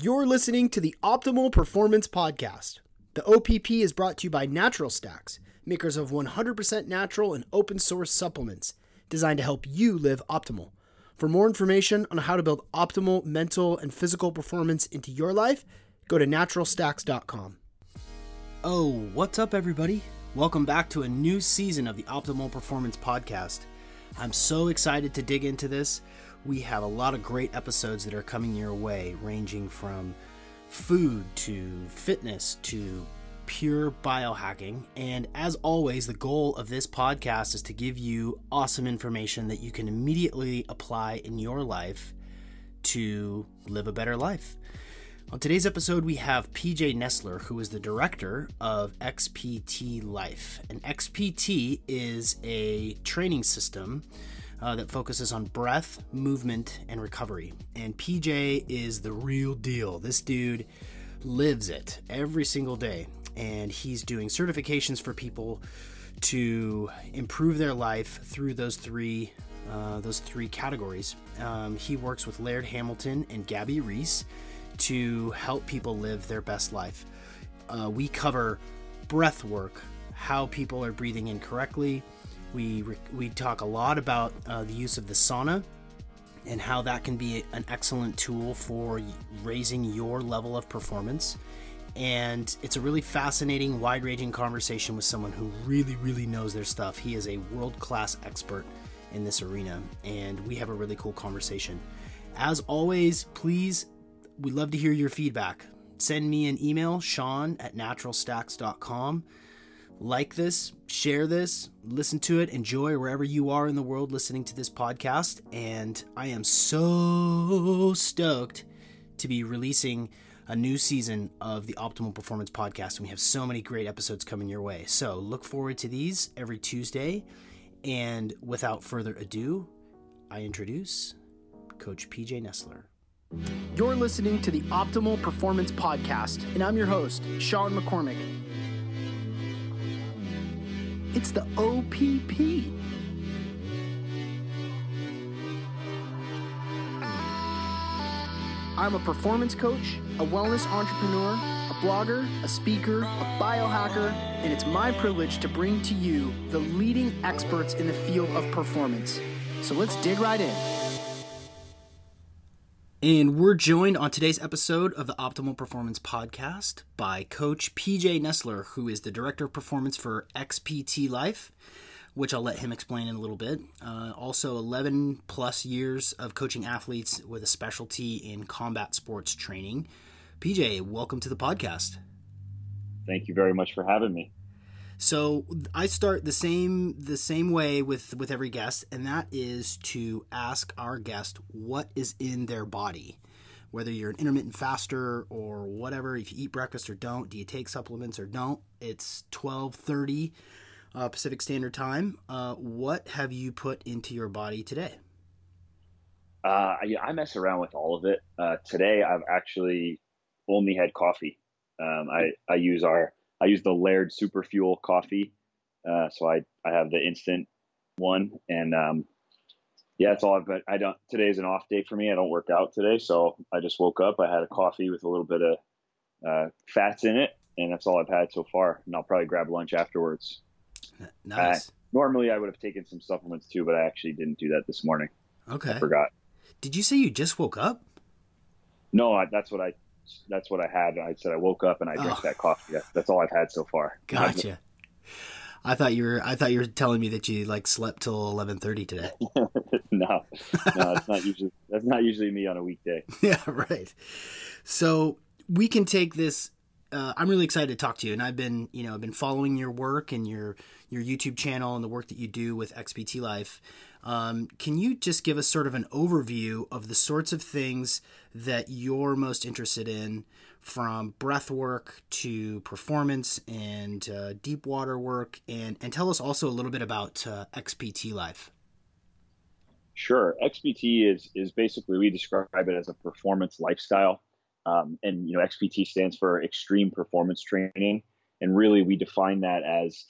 You're listening to the Optimal Performance Podcast. The OPP is brought to you by Natural Stacks, makers of 100% natural and open source supplements designed to help you live optimal. For more information on how to build optimal mental and physical performance into your life, go to naturalstacks.com. Oh, what's up, everybody? Welcome back to a new season of the Optimal Performance Podcast. I'm so excited to dig into this we have a lot of great episodes that are coming your way, ranging from food to fitness to pure biohacking. And as always, the goal of this podcast is to give you awesome information that you can immediately apply in your life to live a better life. On today's episode, we have PJ Nestler, who is the director of XPT Life. And XPT is a training system uh, that focuses on breath, movement, and recovery. And PJ is the real deal. This dude lives it every single day. And he's doing certifications for people to improve their life through those three uh, those three categories. Um, he works with Laird Hamilton and Gabby Reece to help people live their best life. Uh, we cover breath work, how people are breathing incorrectly, we we talk a lot about uh, the use of the sauna and how that can be an excellent tool for raising your level of performance. And it's a really fascinating, wide ranging conversation with someone who really, really knows their stuff. He is a world class expert in this arena, and we have a really cool conversation. As always, please, we love to hear your feedback. Send me an email, sean at naturalstacks.com like this, share this, listen to it, enjoy wherever you are in the world listening to this podcast. And I am so stoked to be releasing a new season of the Optimal Performance Podcast. And we have so many great episodes coming your way. So look forward to these every Tuesday. And without further ado, I introduce Coach PJ Nestler. You're listening to the Optimal Performance Podcast, and I'm your host, Sean McCormick. It's the OPP. I'm a performance coach, a wellness entrepreneur, a blogger, a speaker, a biohacker, and it's my privilege to bring to you the leading experts in the field of performance. So let's dig right in. And we're joined on today's episode of the Optimal Performance Podcast by Coach PJ Nestler, who is the Director of Performance for XPT Life, which I'll let him explain in a little bit. Uh, also, 11 plus years of coaching athletes with a specialty in combat sports training. PJ, welcome to the podcast. Thank you very much for having me. So I start the same the same way with with every guest, and that is to ask our guest what is in their body. Whether you're an intermittent faster or whatever, if you eat breakfast or don't, do you take supplements or don't? It's twelve thirty uh, Pacific Standard Time. Uh, what have you put into your body today? Uh, I, I, mess around with all of it. Uh, today, I've actually only had coffee. Um, I, I use our I use the Laird Super Fuel coffee. Uh, so I, I have the instant one and, um, yeah, that's all I've got. I don't, today's an off day for me. I don't work out today. So I just woke up. I had a coffee with a little bit of, uh, fats in it. And that's all I've had so far. And I'll probably grab lunch afterwards. Nice. Uh, normally I would have taken some supplements too, but I actually didn't do that this morning. Okay. I forgot. Did you say you just woke up? No, I, that's what I that's what I had. I said I woke up and I drank oh. that coffee. That's all I've had so far. Gotcha. I thought you were. I thought you were telling me that you like slept till eleven thirty today. no, no, that's not usually. That's not usually me on a weekday. yeah, right. So we can take this. Uh, I'm really excited to talk to you, and I've been, you know, I've been following your work and your your YouTube channel and the work that you do with XPT Life. Um, can you just give us sort of an overview of the sorts of things that you're most interested in, from breath work to performance and uh, deep water work, and and tell us also a little bit about uh, XPT Life. Sure, XPT is is basically we describe it as a performance lifestyle, um, and you know XPT stands for Extreme Performance Training, and really we define that as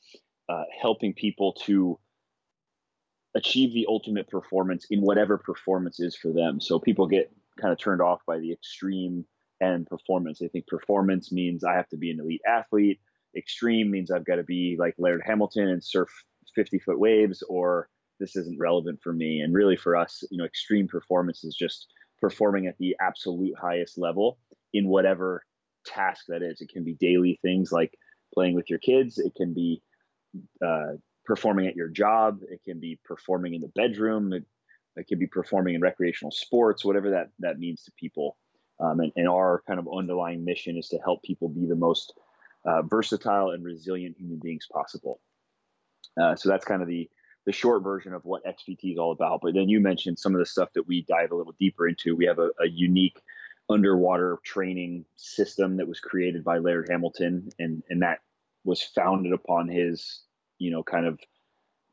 uh, helping people to achieve the ultimate performance in whatever performance is for them. So people get kind of turned off by the extreme and performance. They think performance means I have to be an elite athlete. Extreme means I've got to be like Laird Hamilton and surf 50 foot waves, or this isn't relevant for me. And really, for us, you know, extreme performance is just performing at the absolute highest level in whatever task that is. It can be daily things like playing with your kids. It can be uh, performing at your job. It can be performing in the bedroom. It, it can be performing in recreational sports, whatever that that means to people. Um, and, and, our kind of underlying mission is to help people be the most uh, versatile and resilient human beings possible. Uh, so that's kind of the the short version of what XPT is all about. But then you mentioned some of the stuff that we dive a little deeper into. We have a, a unique underwater training system that was created by Laird Hamilton, and and that was founded upon his you know kind of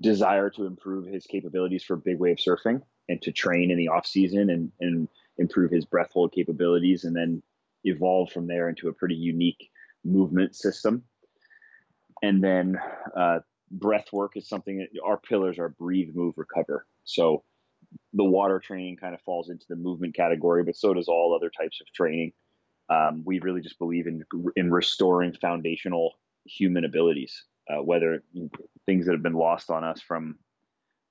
desire to improve his capabilities for big wave surfing and to train in the off season and and improve his breath hold capabilities and then evolve from there into a pretty unique movement system. And then uh, breath work is something that our pillars are breathe move recover. So the water training kind of falls into the movement category but so does all other types of training. Um, we really just believe in in restoring foundational human abilities uh, whether things that have been lost on us from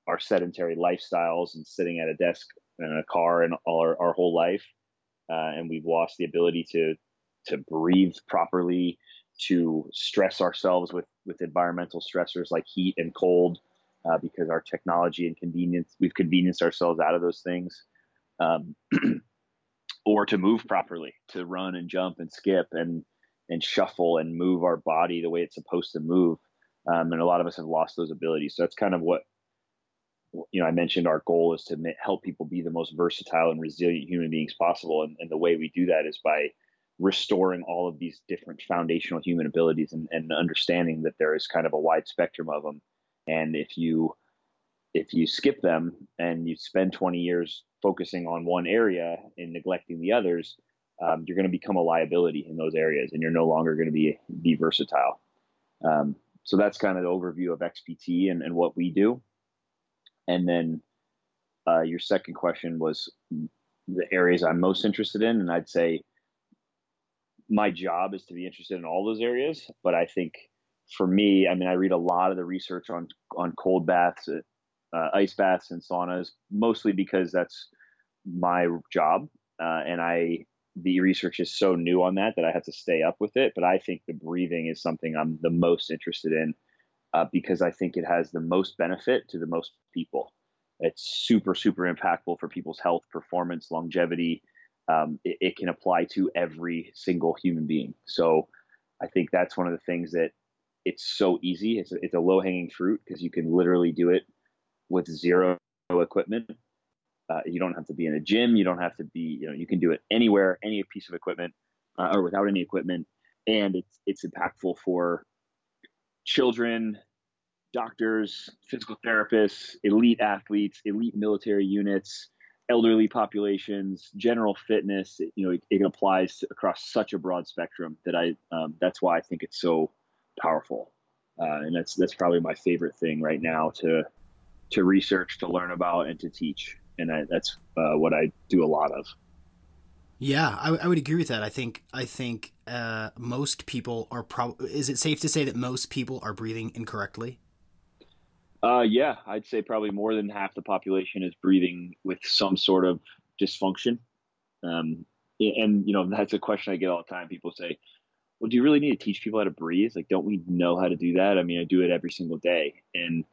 our sedentary lifestyles and sitting at a desk and a car and all our, our whole life, uh, and we've lost the ability to to breathe properly, to stress ourselves with with environmental stressors like heat and cold, uh, because our technology and convenience we've convenienced ourselves out of those things, um, or to move properly, to run and jump and skip and and shuffle and move our body the way it's supposed to move. Um, and a lot of us have lost those abilities. So that's kind of what you know. I mentioned our goal is to help people be the most versatile and resilient human beings possible, and, and the way we do that is by restoring all of these different foundational human abilities and, and understanding that there is kind of a wide spectrum of them. And if you if you skip them and you spend 20 years focusing on one area and neglecting the others, um, you're going to become a liability in those areas, and you're no longer going to be be versatile. Um, so that's kind of the overview of XPT and, and what we do. And then uh, your second question was the areas I'm most interested in, and I'd say my job is to be interested in all those areas. But I think for me, I mean, I read a lot of the research on on cold baths, uh, ice baths, and saunas, mostly because that's my job, uh, and I the research is so new on that that I have to stay up with it. But I think the breathing is something I'm the most interested in uh, because I think it has the most benefit to the most people. It's super, super impactful for people's health, performance, longevity. Um, it, it can apply to every single human being. So I think that's one of the things that it's so easy. It's a, it's a low hanging fruit because you can literally do it with zero equipment uh, you don't have to be in a gym. You don't have to be, you know, you can do it anywhere, any piece of equipment, uh, or without any equipment, and it's it's impactful for children, doctors, physical therapists, elite athletes, elite military units, elderly populations, general fitness. You know, it, it applies across such a broad spectrum that I um, that's why I think it's so powerful, uh, and that's that's probably my favorite thing right now to to research, to learn about, and to teach and I, that's uh, what I do a lot of. Yeah, I, I, would agree with that. I think I think uh, most people are probably. Is it safe to say that most people are breathing incorrectly? Uh, yeah, I'd say probably more than half the population is breathing with some sort of dysfunction. Um, and you know that's a question I get all the time. People say, "Well, do you really need to teach people how to breathe? Like, don't we know how to do that? I mean, I do it every single day." And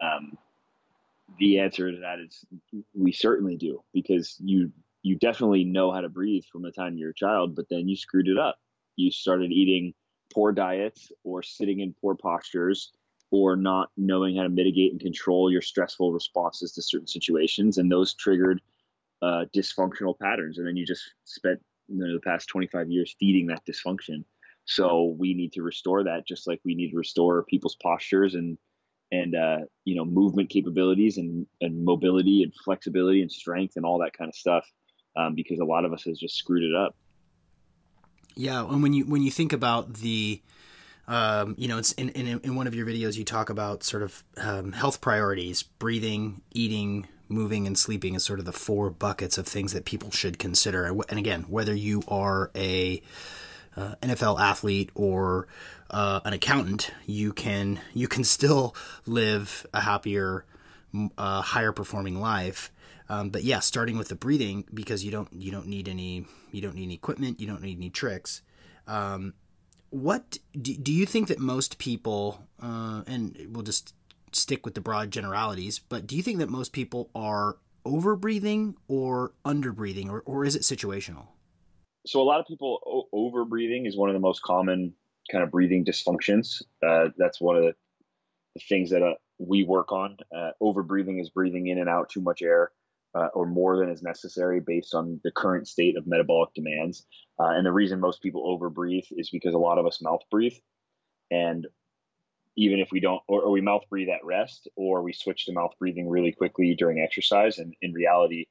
um, the answer to that is we certainly do because you you definitely know how to breathe from the time you're a child, but then you screwed it up. You started eating poor diets or sitting in poor postures or not knowing how to mitigate and control your stressful responses to certain situations. And those triggered uh, dysfunctional patterns. And then you just spent you know, the past 25 years feeding that dysfunction. So we need to restore that just like we need to restore people's postures and and uh, you know movement capabilities and, and mobility and flexibility and strength and all that kind of stuff um, because a lot of us has just screwed it up yeah and when you when you think about the um, you know it's in, in, in one of your videos you talk about sort of um, health priorities breathing eating moving, and sleeping as sort of the four buckets of things that people should consider. And again, whether you are a uh, NFL athlete or uh, an accountant, you can you can still live a happier, uh, higher performing life. Um, but yeah, starting with the breathing because you don't you don't need any you don't need any equipment, you don't need any tricks. Um, what do, do you think that most people, uh, and we'll just stick with the broad generalities, but do you think that most people are over breathing or under breathing, or, or is it situational? So, a lot of people, over breathing is one of the most common kind of breathing dysfunctions. Uh, that's one of the, things that uh, we work on. Uh, over breathing is breathing in and out too much air. Uh, or more than is necessary based on the current state of metabolic demands. Uh, and the reason most people overbreathe is because a lot of us mouth breathe. And even if we don't, or, or, we mouth breathe at rest, or we switch to mouth breathing really quickly during exercise. And in reality,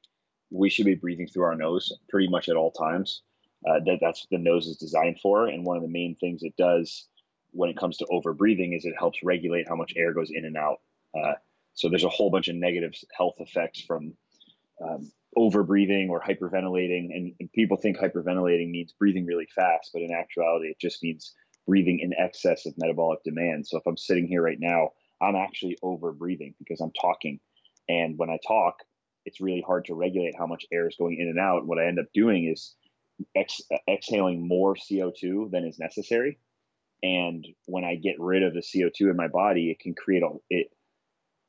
we should be breathing through our nose pretty much at all times. Uh, that, that's what the nose is designed for. And one of the main things it does when it comes to overbreathing is it helps regulate how much air goes in and out. Uh, so there's a whole bunch of negative health effects from um, over breathing or hyperventilating. And, and people think hyperventilating means breathing really fast, but in actuality, it just means breathing in excess of metabolic demand. So if I'm sitting here right now, I'm actually overbreathing because I'm talking. And when I talk, it's really hard to regulate how much air is going in and out. What I end up doing is ex- exhaling more CO2 than is necessary. And when I get rid of the CO2 in my body, it can create a, it,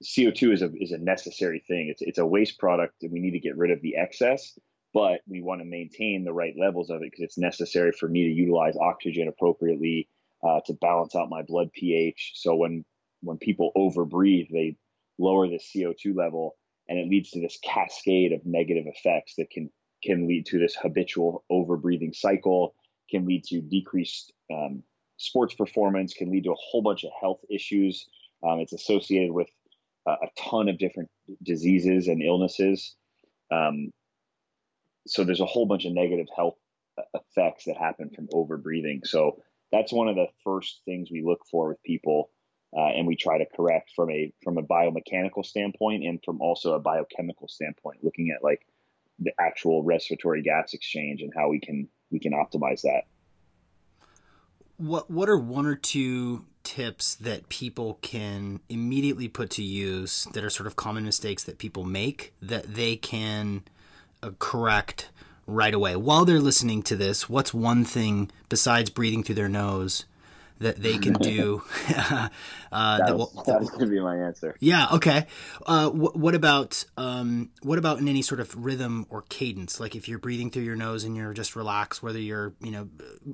CO2 is a, is a necessary thing. It's, it's a waste product and we need to get rid of the excess but we want to maintain the right levels of it because it's necessary for me to utilize oxygen appropriately uh, to balance out my blood pH. So when when people overbreathe, they lower the CO2 level, and it leads to this cascade of negative effects that can can lead to this habitual overbreathing cycle, can lead to decreased um, sports performance, can lead to a whole bunch of health issues. Um, it's associated with uh, a ton of different diseases and illnesses. Um, so there's a whole bunch of negative health effects that happen from over breathing. So that's one of the first things we look for with people, uh, and we try to correct from a from a biomechanical standpoint and from also a biochemical standpoint, looking at like the actual respiratory gas exchange and how we can we can optimize that. What what are one or two tips that people can immediately put to use that are sort of common mistakes that people make that they can uh, correct right away while they're listening to this what's one thing besides breathing through their nose that they can do uh, that, that, will, that was going to be my answer. Yeah okay. Uh, wh- what about um, what about in any sort of rhythm or cadence? Like if you're breathing through your nose and you're just relaxed whether you're you know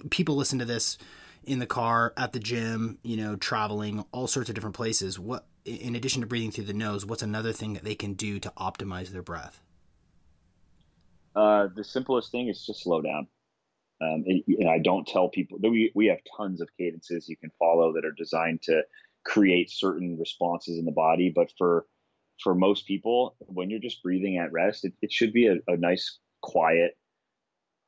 people listen to this in the car at the gym you know traveling all sorts of different places. What in addition to breathing through the nose what's another thing that they can do to optimize their breath? Uh, the simplest thing is just slow down. Um, and, and, I don't tell people that we, we have tons of cadences you can follow that are designed to create certain responses in the body. But for, for most people, when you're just breathing at rest, it, it should be a, a nice, quiet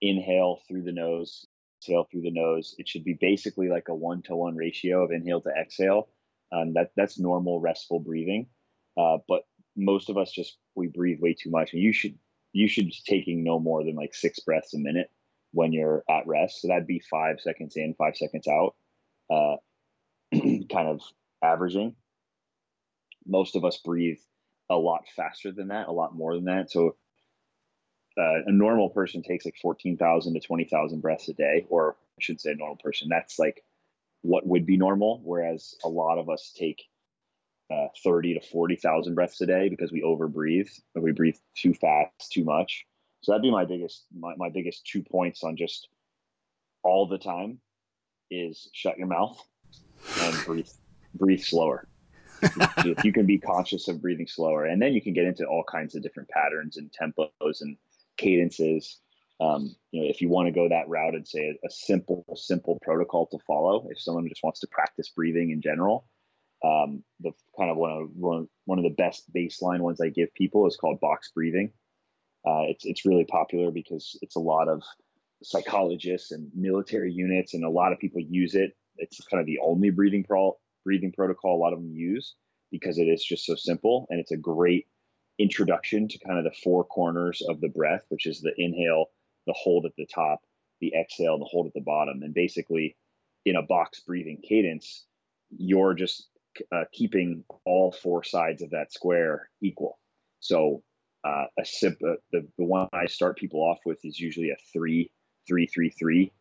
inhale through the nose, exhale through the nose. It should be basically like a one to one ratio of inhale to exhale. Um, that that's normal restful breathing. Uh, but most of us just we breathe way too much, and you should you should be taking no more than like six breaths a minute when you're at rest. So that'd be five seconds in, five seconds out, uh, kind of averaging. Most of us breathe a lot faster than that, a lot more than that. So uh, a normal person takes like 14,000 to 20,000 breaths a day, or I should say a normal person. That's like what would be normal. Whereas a lot of us take uh, 30 to 40,000 breaths a day because we overbreathe we breathe too fast, too much. So that'd be my biggest, my, my biggest two points on just all the time is shut your mouth and breathe, breathe slower. if you can be conscious of breathing slower, and then you can get into all kinds of different patterns and tempos and cadences. Um, you know, if you want to go that route and say a, a simple, simple protocol to follow, if someone just wants to practice breathing in general, um, the kind of one of one, one of the best baseline ones I give people is called box breathing. Uh, it's it's really popular because it's a lot of psychologists and military units, and a lot of people use it. It's kind of the only breathing pro- breathing protocol a lot of them use because it is just so simple, and it's a great introduction to kind of the four corners of the breath, which is the inhale, the hold at the top, the exhale, the hold at the bottom. And basically, in a box breathing cadence, you're just uh, keeping all four sides of that square equal. So uh, a sip, uh, the, the one I start people off with is usually a three, three, three, three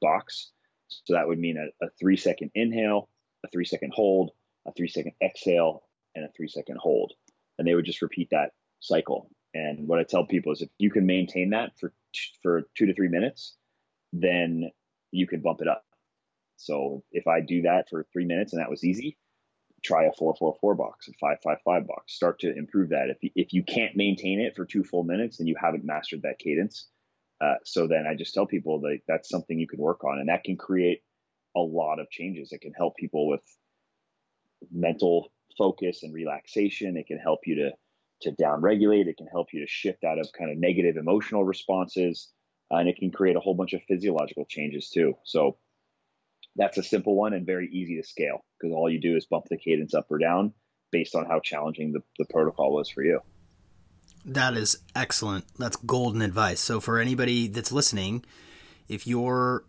box. So that would mean a, a three second inhale, a three second hold, a three second exhale, and a three second hold. And they would just repeat that cycle. And what I tell people is if you can maintain that for for two to three minutes, then you can bump it up. So if I do that for three minutes and that was easy, try a four four four box, a five five five box. Start to improve that. If you, if you can't maintain it for two full minutes, then you haven't mastered that cadence. Uh, so then I just tell people that that's something you can work on, and that can create a lot of changes. It can help people with mental focus and relaxation. It can help you to to downregulate. It can help you to shift out of kind of negative emotional responses, and it can create a whole bunch of physiological changes too. So that's a simple one and very easy to scale because all you do is bump the cadence up or down based on how challenging the, the protocol was for you. That is excellent. That's golden advice. So, for anybody that's listening, if you're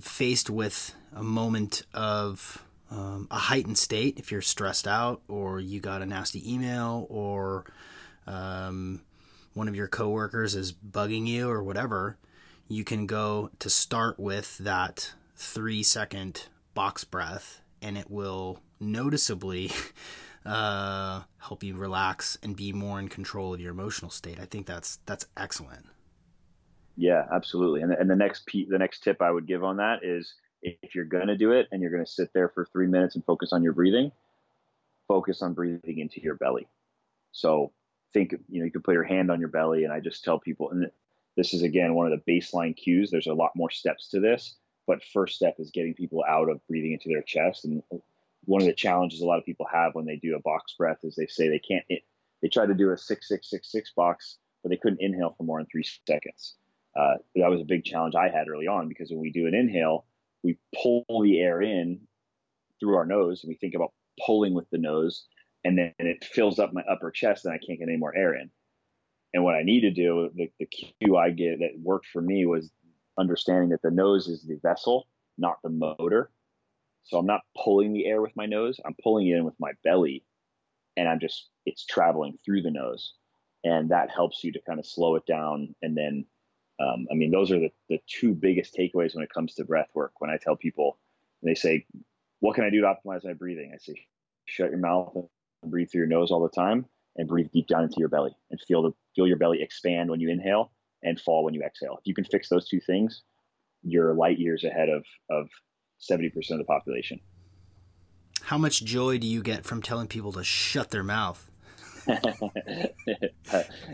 faced with a moment of um, a heightened state, if you're stressed out or you got a nasty email or um, one of your coworkers is bugging you or whatever, you can go to start with that three second box breath and it will noticeably uh, help you relax and be more in control of your emotional state. I think that's that's excellent. Yeah, absolutely. And, and the next p- the next tip I would give on that is if you're going to do it and you're going to sit there for three minutes and focus on your breathing, focus on breathing into your belly. So think, you know, you can put your hand on your belly, and I just tell people, and this is again one of the baseline cues. There's a lot more steps to this, but first step is getting people out of breathing into their chest. And one of the challenges a lot of people have when they do a box breath is they say they can't. They try to do a six six six six box, but they couldn't inhale for more than three seconds. Uh, that was a big challenge I had early on because when we do an inhale, we pull the air in through our nose, and we think about pulling with the nose, and then it fills up my upper chest, and I can't get any more air in. And what I need to do, the, the cue I get that worked for me was understanding that the nose is the vessel, not the motor. So I'm not pulling the air with my nose, I'm pulling it in with my belly and I'm just it's traveling through the nose. And that helps you to kind of slow it down. And then um, I mean, those are the, the two biggest takeaways when it comes to breath work. When I tell people they say, What can I do to optimize my breathing? I say, shut your mouth and breathe through your nose all the time and breathe deep down into your belly and feel the feel your belly expand when you inhale and fall when you exhale. If you can fix those two things, you're light years ahead of of 70% of the population. How much joy do you get from telling people to shut their mouth?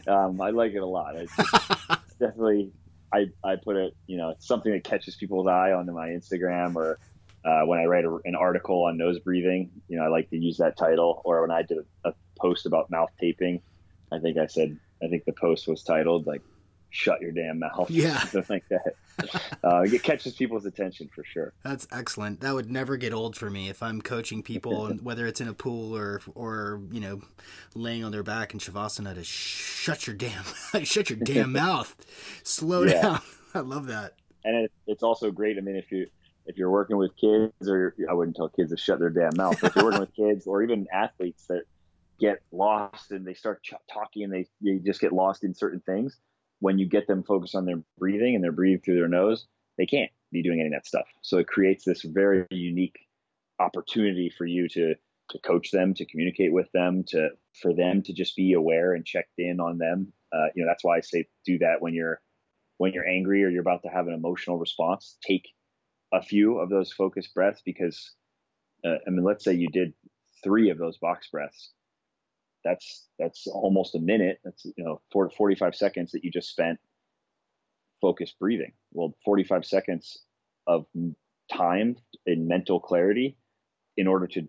um, I like it a lot. It's, definitely, I, I put it, you know, it's something that catches people's eye onto my Instagram or uh, when I write a, an article on nose breathing, you know, I like to use that title. Or when I did a, a post about mouth taping, I think I said, I think the post was titled like shut your damn mouth. Yeah. Something like that. Uh, it catches people's attention for sure. That's excellent. That would never get old for me if I'm coaching people, whether it's in a pool or, or you know, laying on their back in shavasana to shut your damn, shut your damn mouth, slow yeah. down. I love that. And it, it's also great. I mean, if you if you're working with kids, or I wouldn't tell kids to shut their damn mouth. But if you're working with kids, or even athletes that get lost and they start ch- talking and they, they just get lost in certain things when you get them focused on their breathing and they're breathing through their nose, they can't be doing any of that stuff. So it creates this very unique opportunity for you to to coach them, to communicate with them, to for them to just be aware and checked in on them. Uh, you know, that's why I say do that when you're when you're angry or you're about to have an emotional response. Take a few of those focused breaths because, uh, I mean, let's say you did three of those box breaths that's that's almost a minute. That's you know 40, 45 seconds that you just spent focused breathing. Well, 45 seconds of time in mental clarity in order to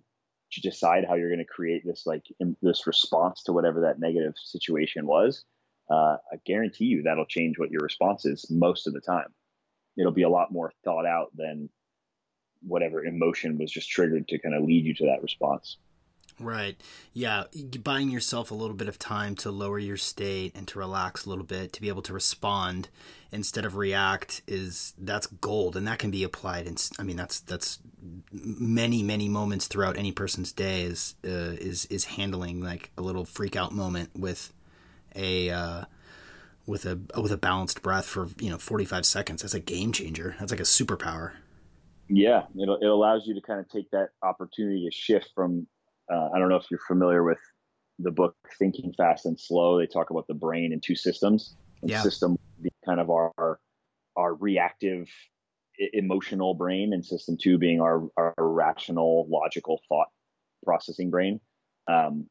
to decide how you're going to create this like in, this response to whatever that negative situation was. Uh, I guarantee you that'll change what your response is most of the time. It'll be a lot more thought out than whatever emotion was just triggered to kind of lead you to that response. Right. Yeah. Buying yourself a little bit of time to lower your state and to relax a little bit, to be able to respond instead of react is that's gold. And that can be applied. And I mean, that's, that's many, many moments throughout any person's day is, uh, is, is handling like a little freak out moment with a, uh, with a, with a balanced breath for, you know, 45 seconds. That's a game changer. That's like a superpower. Yeah. It, it allows you to kind of take that opportunity to shift from uh, I don't know if you're familiar with the book Thinking Fast and Slow. They talk about the brain in two systems. And yeah. System kind of our our reactive emotional brain, and system two being our our rational, logical thought processing brain. Um,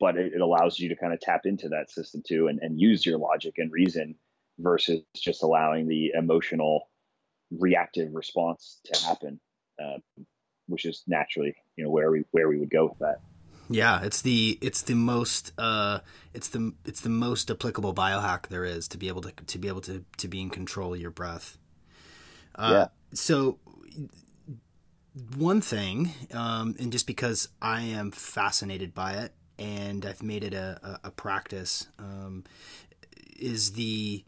but it, it, allows you to kind of tap into that system two and, and use your logic and reason versus just allowing the emotional reactive response to happen. Uh, which is naturally you know where we where we would go with that. Yeah, it's the it's the most uh, it's the it's the most applicable biohack there is to be able to to be able to to be in control of your breath. Uh, yeah. So one thing, um, and just because I am fascinated by it, and I've made it a, a, a practice, um, is the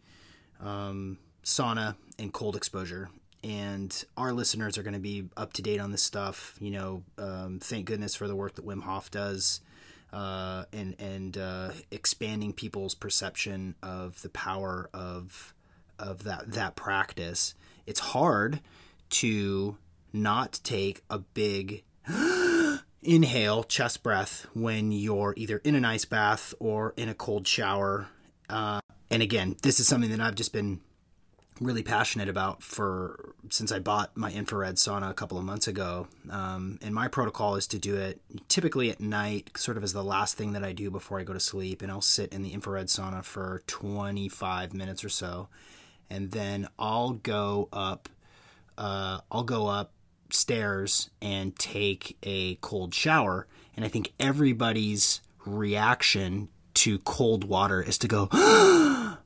um, sauna and cold exposure and our listeners are going to be up to date on this stuff. You know, um, thank goodness for the work that Wim Hof does, uh, and and uh, expanding people's perception of the power of of that that practice. It's hard to not take a big inhale chest breath when you're either in an ice bath or in a cold shower. Uh, and again, this is something that I've just been really passionate about for since I bought my infrared sauna a couple of months ago. Um, and my protocol is to do it typically at night, sort of as the last thing that I do before I go to sleep. And I'll sit in the infrared sauna for 25 minutes or so, and then I'll go up. Uh, I'll go upstairs and take a cold shower. And I think everybody's reaction to cold water is to go,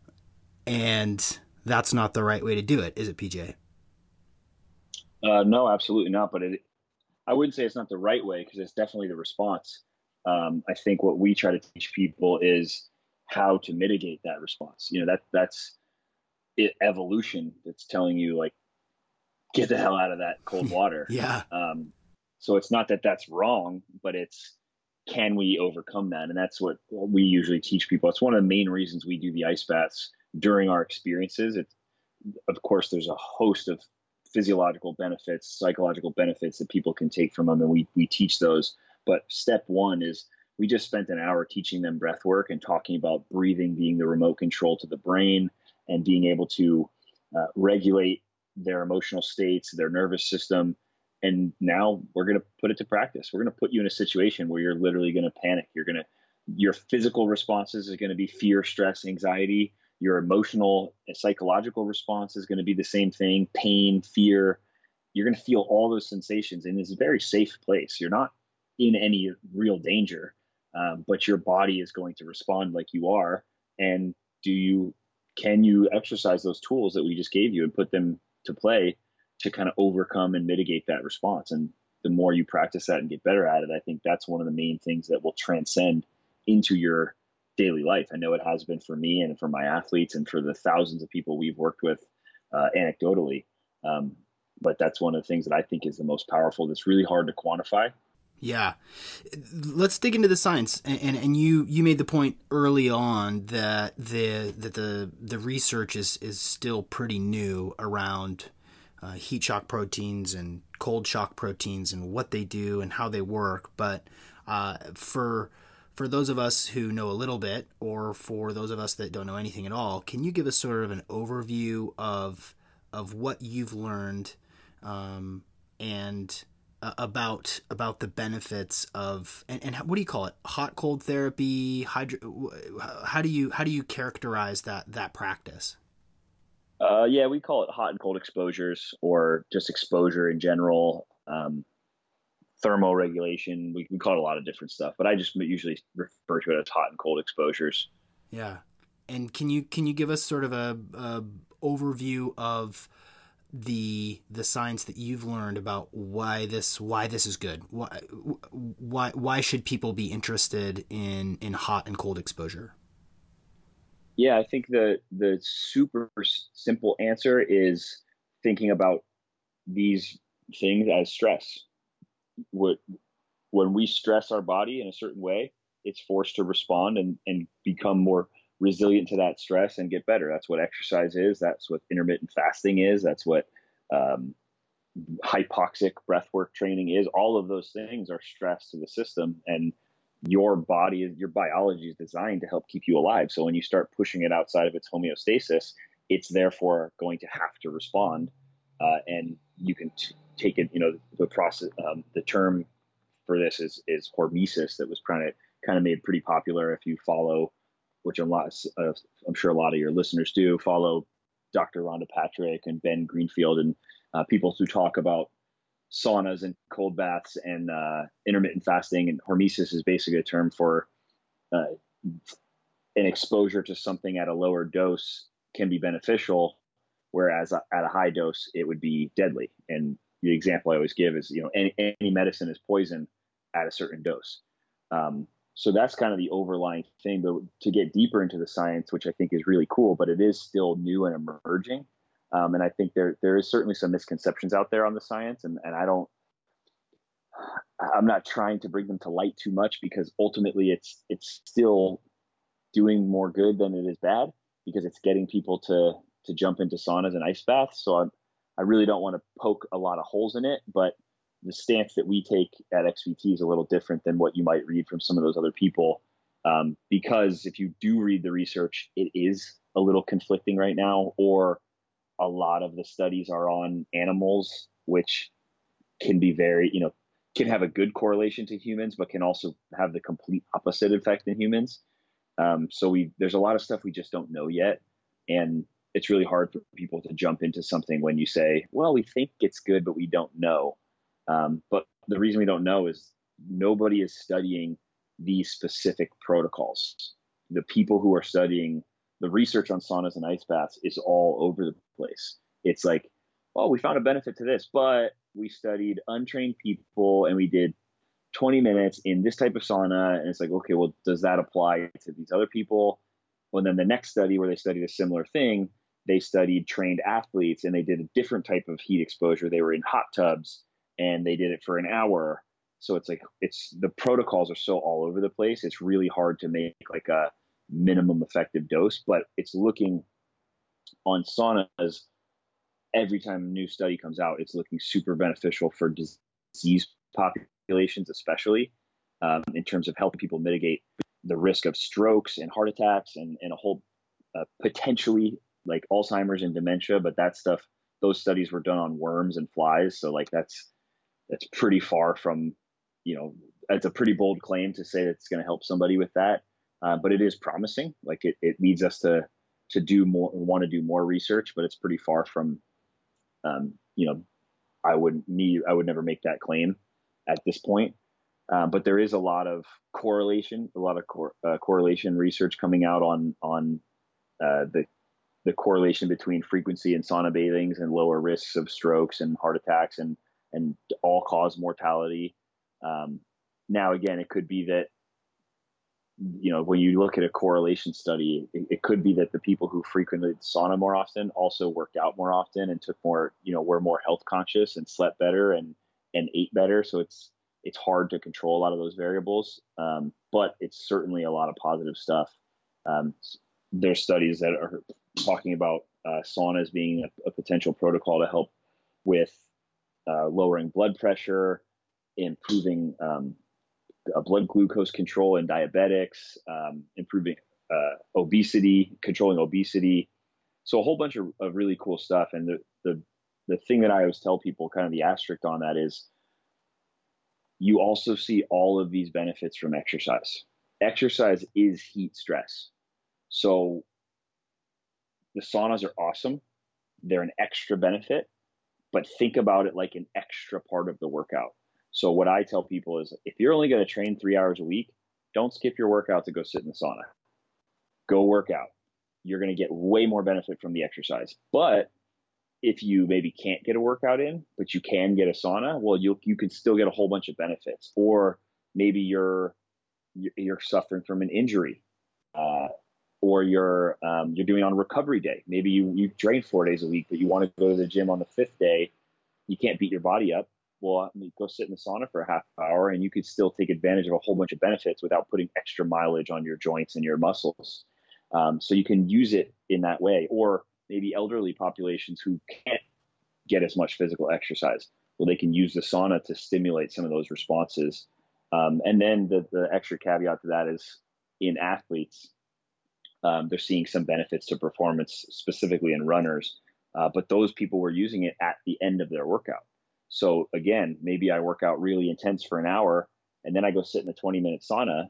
and that's not the right way to do it, is it, PJ? Uh, no, absolutely not. But it, I wouldn't say it's not the right way because it's definitely the response. Um, I think what we try to teach people is how to mitigate that response. You know, that that's it, evolution that's telling you like get the hell out of that cold water. yeah. Um, so it's not that that's wrong, but it's can we overcome that? And that's what we usually teach people. It's one of the main reasons we do the ice baths during our experiences. It's, of course, there's a host of physiological benefits, psychological benefits that people can take from them, and we we teach those. But step one is we just spent an hour teaching them breath work and talking about breathing being the remote control to the brain and being able to uh, regulate their emotional states, their nervous system. And now we're going to put it to practice. We're going to put you in a situation where you're literally going to panic. You're going to, your physical responses is going to be fear, stress, anxiety your emotional and psychological response is going to be the same thing pain fear. You're going to feel all those sensations in this very safe place. You're not in any real danger um, but your body is going to respond like you are. And do you can you exercise those tools that we just gave you and put them to play to kind of overcome and mitigate that response? And the more you practice that and get better at it i think that's one of the main things that will transcend into your daily life. I know it has been for me and for my athletes and for the thousands of people we've worked with uh, anecdotally. Um, but that's one of the things that I think is the most powerful. That's really hard to quantify. Yeah, let's dig into the science. And, and, and you you made the point early on that the that the the research is is still pretty new around uh, heat shock proteins and cold shock proteins and what they do and how they work. But uh, for for those of us who know a little bit, or for those of us that don't know anything at all, can you give us sort of an overview of of what you've learned um, and uh, about about the benefits of and, and what do you call it? Hot cold therapy. Hydro, how do you how do you characterize that that practice? Uh, yeah, we call it hot and cold exposures, or just exposure in general. Um, thermoregulation. We, we call it a lot of different stuff, but I just usually refer to it as hot and cold exposures. Yeah, and can you can you give us sort of a, a overview of the the science that you've learned about why this why this is good. Why why why should people be interested in in hot and cold exposure? Yeah, I think the the super simple answer is thinking about these things as stress. What when we stress our body in a certain way, it's forced to respond and, and become more resilient to that stress and get better. That's what exercise is. That's what intermittent fasting is. That's what um, hypoxic breathwork training is. All of those things are stress to the system, and your body, your biology is designed to help keep you alive. So when you start pushing it outside of its homeostasis, it's therefore going to have to respond. Uh, and you can t- take it. You know, the process, um, the term for this is is hormesis that was kind of kind of made pretty popular if you follow, which a lot, uh, I'm sure a lot of your listeners do follow Dr. Rhonda Patrick and Ben Greenfield and uh, people who talk about saunas and cold baths and uh, intermittent fasting. And hormesis is basically a term for uh, an exposure to something at a lower dose can be beneficial, whereas at a high dose it would be deadly. And the example I always give is, you know, any, any medicine is poison at a certain dose. Um, so that's kind of the overlying thing. But to get deeper into the science, which I think is really cool, but it is still new and emerging. Um, and I think there there is certainly some misconceptions out there on the science, and, and I don't I'm not trying to bring them to light too much because ultimately it's it's still doing more good than it is bad because it's getting people to to jump into saunas and ice baths. So I'm I really don't want to poke a lot of holes in it, but the stance that we take at XPT is a little different than what you might read from some of those other people. Um, because if you do read the research, it is a little conflicting right now, or a lot of the studies are on animals, which can be very, you know, can have a good correlation to humans, but can also have the complete opposite effect in humans. Um, so we there's a lot of stuff we just don't know yet, and it's really hard for people to jump into something when you say, "Well, we think it's good, but we don't know." Um, but the reason we don't know is nobody is studying these specific protocols. The people who are studying the research on saunas and ice baths is all over the place. It's like, oh, we found a benefit to this, but we studied untrained people and we did 20 minutes in this type of sauna. And it's like, okay, well, does that apply to these other people? Well, then the next study where they studied a similar thing, they studied trained athletes and they did a different type of heat exposure. They were in hot tubs and they did it for an hour. So it's like it's the protocols are so all over the place. It's really hard to make like a minimum effective dose, but it's looking on saunas every time a new study comes out, it's looking super beneficial for disease populations, especially um, in terms of helping people mitigate the risk of strokes and heart attacks and, and a whole uh, potentially like Alzheimer's and dementia. But that stuff, those studies were done on worms and flies. So like that's that's pretty far from, you know, it's a pretty bold claim to say that it's going to help somebody with that. Uh, but it is promising. Like it, it leads us to to do more, want to do more research, but it's pretty far from, um, you know, I wouldn't need, I would never make that claim at this point. Uh, but there is a lot of correlation, a lot of cor- uh, correlation research coming out on on uh, the the correlation between frequency and sauna bathings and lower risks of strokes and heart attacks and and all cause mortality. Um, now, again, it could be that, you know, when you look at a correlation study, it, it, could be that the people who frequented sauna more often also worked out more often and took more, you know, were more health conscious and slept better and, and ate better. So it's, it's hard to control a lot of those variables. Um, but it's certainly a lot of positive stuff. Um, there's studies that are talking about uh, saunas being a, a potential protocol to help with uh, lowering blood pressure, improving um, blood glucose control in diabetics, um, improving uh, obesity, controlling obesity. So a whole bunch of, of really cool stuff. And the, the the thing that I always tell people, kind of the asterisk on that is, you also see all of these benefits from exercise. Exercise is heat stress. So the saunas are awesome. They're an extra benefit, but think about it like an extra part of the workout. So what I tell people is if you're only going to train three hours a week, don't skip your workout to go sit in the sauna. Go work out. You're going to get way more benefit from the exercise. But if you maybe can't get a workout in, but you can get a sauna, well, you you can still get a whole bunch of benefits. Or maybe you're you're suffering from an injury, uh, or you're um, you're doing on recovery day. Maybe you you train four days a week, but you want to go to the gym on the fifth day. You can't beat your body up. Well, I mean, go sit in the sauna for a half hour, and you could still take advantage of a whole bunch of benefits without putting extra mileage on your joints and your muscles. Um, so you can use it in that way, or maybe elderly populations who can't get as much physical exercise. Well, they can use the sauna to stimulate some of those responses. Um, and then the, the extra caveat to that is in athletes, um, they're seeing some benefits to performance, specifically in runners. Uh, but those people were using it at the end of their workout. So again, maybe I work out really intense for an hour and then I go sit in a 20 minute sauna.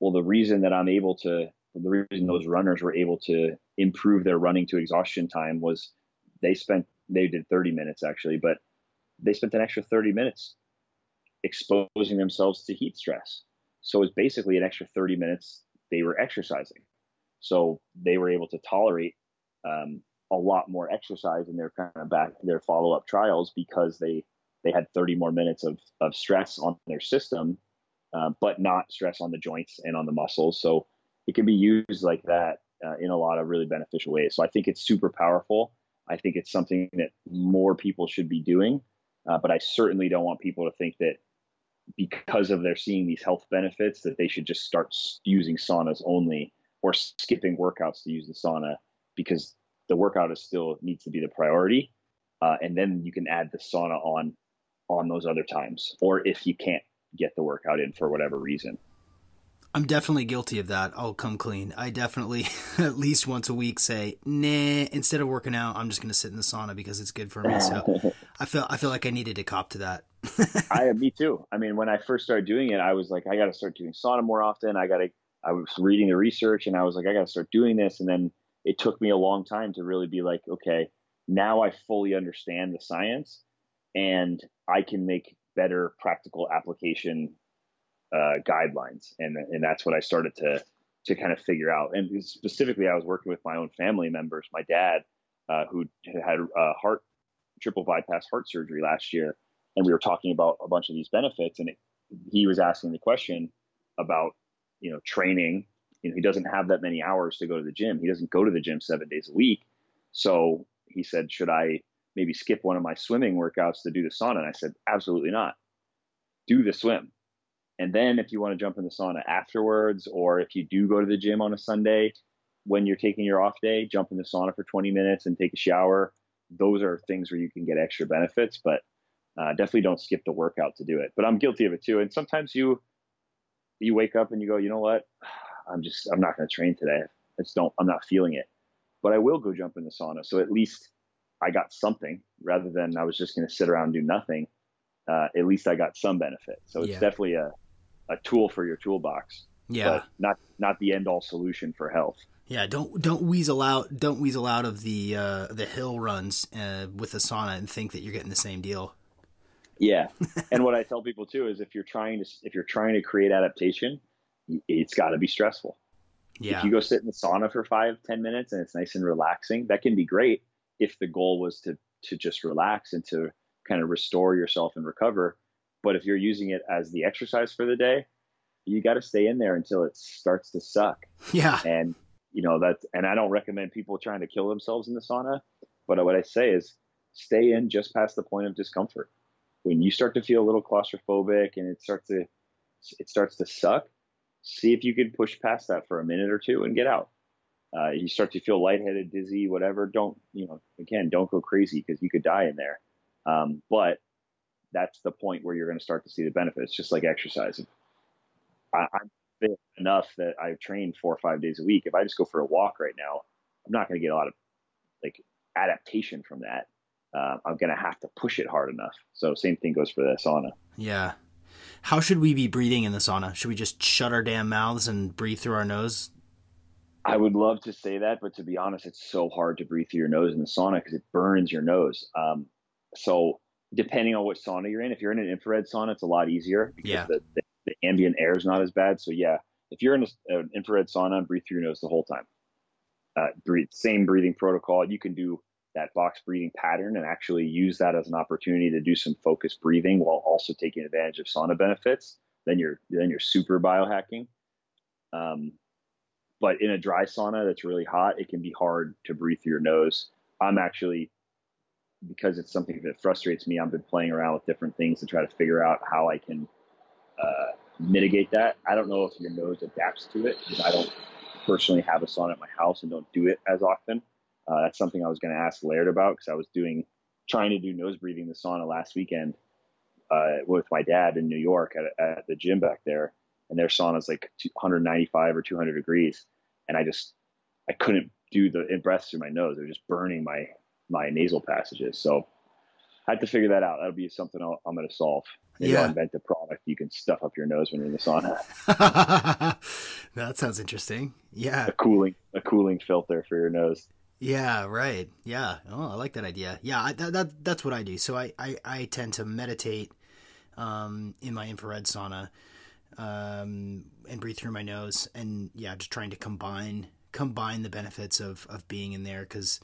Well, the reason that I'm able to the reason those runners were able to improve their running to exhaustion time was they spent they did 30 minutes actually, but they spent an extra 30 minutes exposing themselves to heat stress. So it's basically an extra 30 minutes they were exercising. So they were able to tolerate um, a lot more exercise in their kind of back their follow up trials because they they had 30 more minutes of, of stress on their system, uh, but not stress on the joints and on the muscles. So it can be used like that uh, in a lot of really beneficial ways. So I think it's super powerful. I think it's something that more people should be doing. Uh, but I certainly don't want people to think that because of they're seeing these health benefits that they should just start using saunas only or skipping workouts to use the sauna because the workout is still needs to be the priority. Uh, and then you can add the sauna on on those other times, or if you can't get the workout in for whatever reason. I'm definitely guilty of that. I'll come clean. I definitely at least once a week say, "Nah." Instead of working out, I'm just going to sit in the sauna because it's good for me. So I feel I feel like I needed to cop to that. I me too. I mean, when I first started doing it, I was like, I got to start doing sauna more often. I got to. I was reading the research, and I was like, I got to start doing this. And then it took me a long time to really be like, okay, now I fully understand the science, and I can make better practical application uh, guidelines, and and that's what I started to to kind of figure out. And specifically, I was working with my own family members. My dad, uh, who had a heart triple bypass heart surgery last year, and we were talking about a bunch of these benefits, and it, he was asking the question about you know training. You know, he doesn't have that many hours to go to the gym. He doesn't go to the gym seven days a week. So he said, should I maybe skip one of my swimming workouts to do the sauna? And I said, absolutely not. Do the swim and then if you want to jump in the sauna afterwards, or if you do go to the gym on a Sunday when you're taking your off day, jump in the sauna for 20 minutes and take a shower. Those are things where you can get extra benefits, but uh, definitely don't skip the workout to do it. But I'm guilty of it too. And sometimes you you wake up and you go, you know what? I'm just I'm not going to train today. I just don't. I'm not feeling it. But I will go jump in the sauna. So at least I got something rather than I was just going to sit around and do nothing. Uh, at least I got some benefit. So it's yeah. definitely a a tool for your toolbox. Yeah. not not the end all solution for health. Yeah, don't don't weasel out don't weasel out of the uh, the hill runs uh, with the sauna and think that you're getting the same deal. Yeah, and what I tell people too is if you're trying to if you're trying to create adaptation, it's got to be stressful. Yeah. If you go sit in the sauna for five ten minutes and it's nice and relaxing, that can be great. If the goal was to to just relax and to kind of restore yourself and recover, but if you're using it as the exercise for the day, you got to stay in there until it starts to suck. Yeah. And, you know, that's, and I don't recommend people trying to kill themselves in the sauna. But what I say is stay in just past the point of discomfort. When you start to feel a little claustrophobic and it starts to, it starts to suck, see if you can push past that for a minute or two and get out. Uh, you start to feel lightheaded, dizzy, whatever. Don't, you know, again, don't go crazy because you could die in there. Um, but that's the point where you're going to start to see the benefits, just like exercise. I, am fit enough that I train four or five days a week. If I just go for a walk right now, I'm not going to get a lot of like adaptation from that. Uh, I'm going to have to push it hard enough. So same thing goes for the sauna. Yeah. How should we be breathing in the sauna? Should we just shut our damn mouths and breathe through our nose? I would love to say that, but to be honest, it's so hard to breathe through your nose in the sauna because it burns your nose. Um, so depending on what sauna you're in. If you're in an infrared sauna, it's a lot easier because yeah. the, the, the, ambient air is not as bad. So yeah, if you're in a, an infrared sauna, breathe through your nose the whole time. Uh, breathe, same breathing protocol. You can do that box breathing pattern and actually use that as an opportunity to do some focused breathing while also taking advantage of sauna benefits, then you're then you're super biohacking. Um, but in a dry sauna that's really hot, it can be hard to breathe through your nose. I'm actually because it's something that frustrates me. I've been playing around with different things to try to figure out how I can uh, mitigate that. I don't know if your nose adapts to it because I don't personally have a sauna at my house and don't do it as often. Uh, that's something I was going to ask Laird about because I was doing trying to do nose breathing the sauna last weekend uh, with my dad in New York at, at the gym back there, and their sauna is like 195 or 200 degrees, and I just I couldn't do the breaths through my nose. They're just burning my my nasal passages. So I have to figure that out. That'll be something i am going to solve. Maybe yeah. I'll invent a product you can stuff up your nose when you're in the sauna. that sounds interesting. Yeah, a cooling a cooling filter for your nose. Yeah, right. Yeah. Oh, I like that idea. Yeah, I, that, that that's what I do. So I I, I tend to meditate um, in my infrared sauna um, and breathe through my nose, and yeah, just trying to combine combine the benefits of of being in there because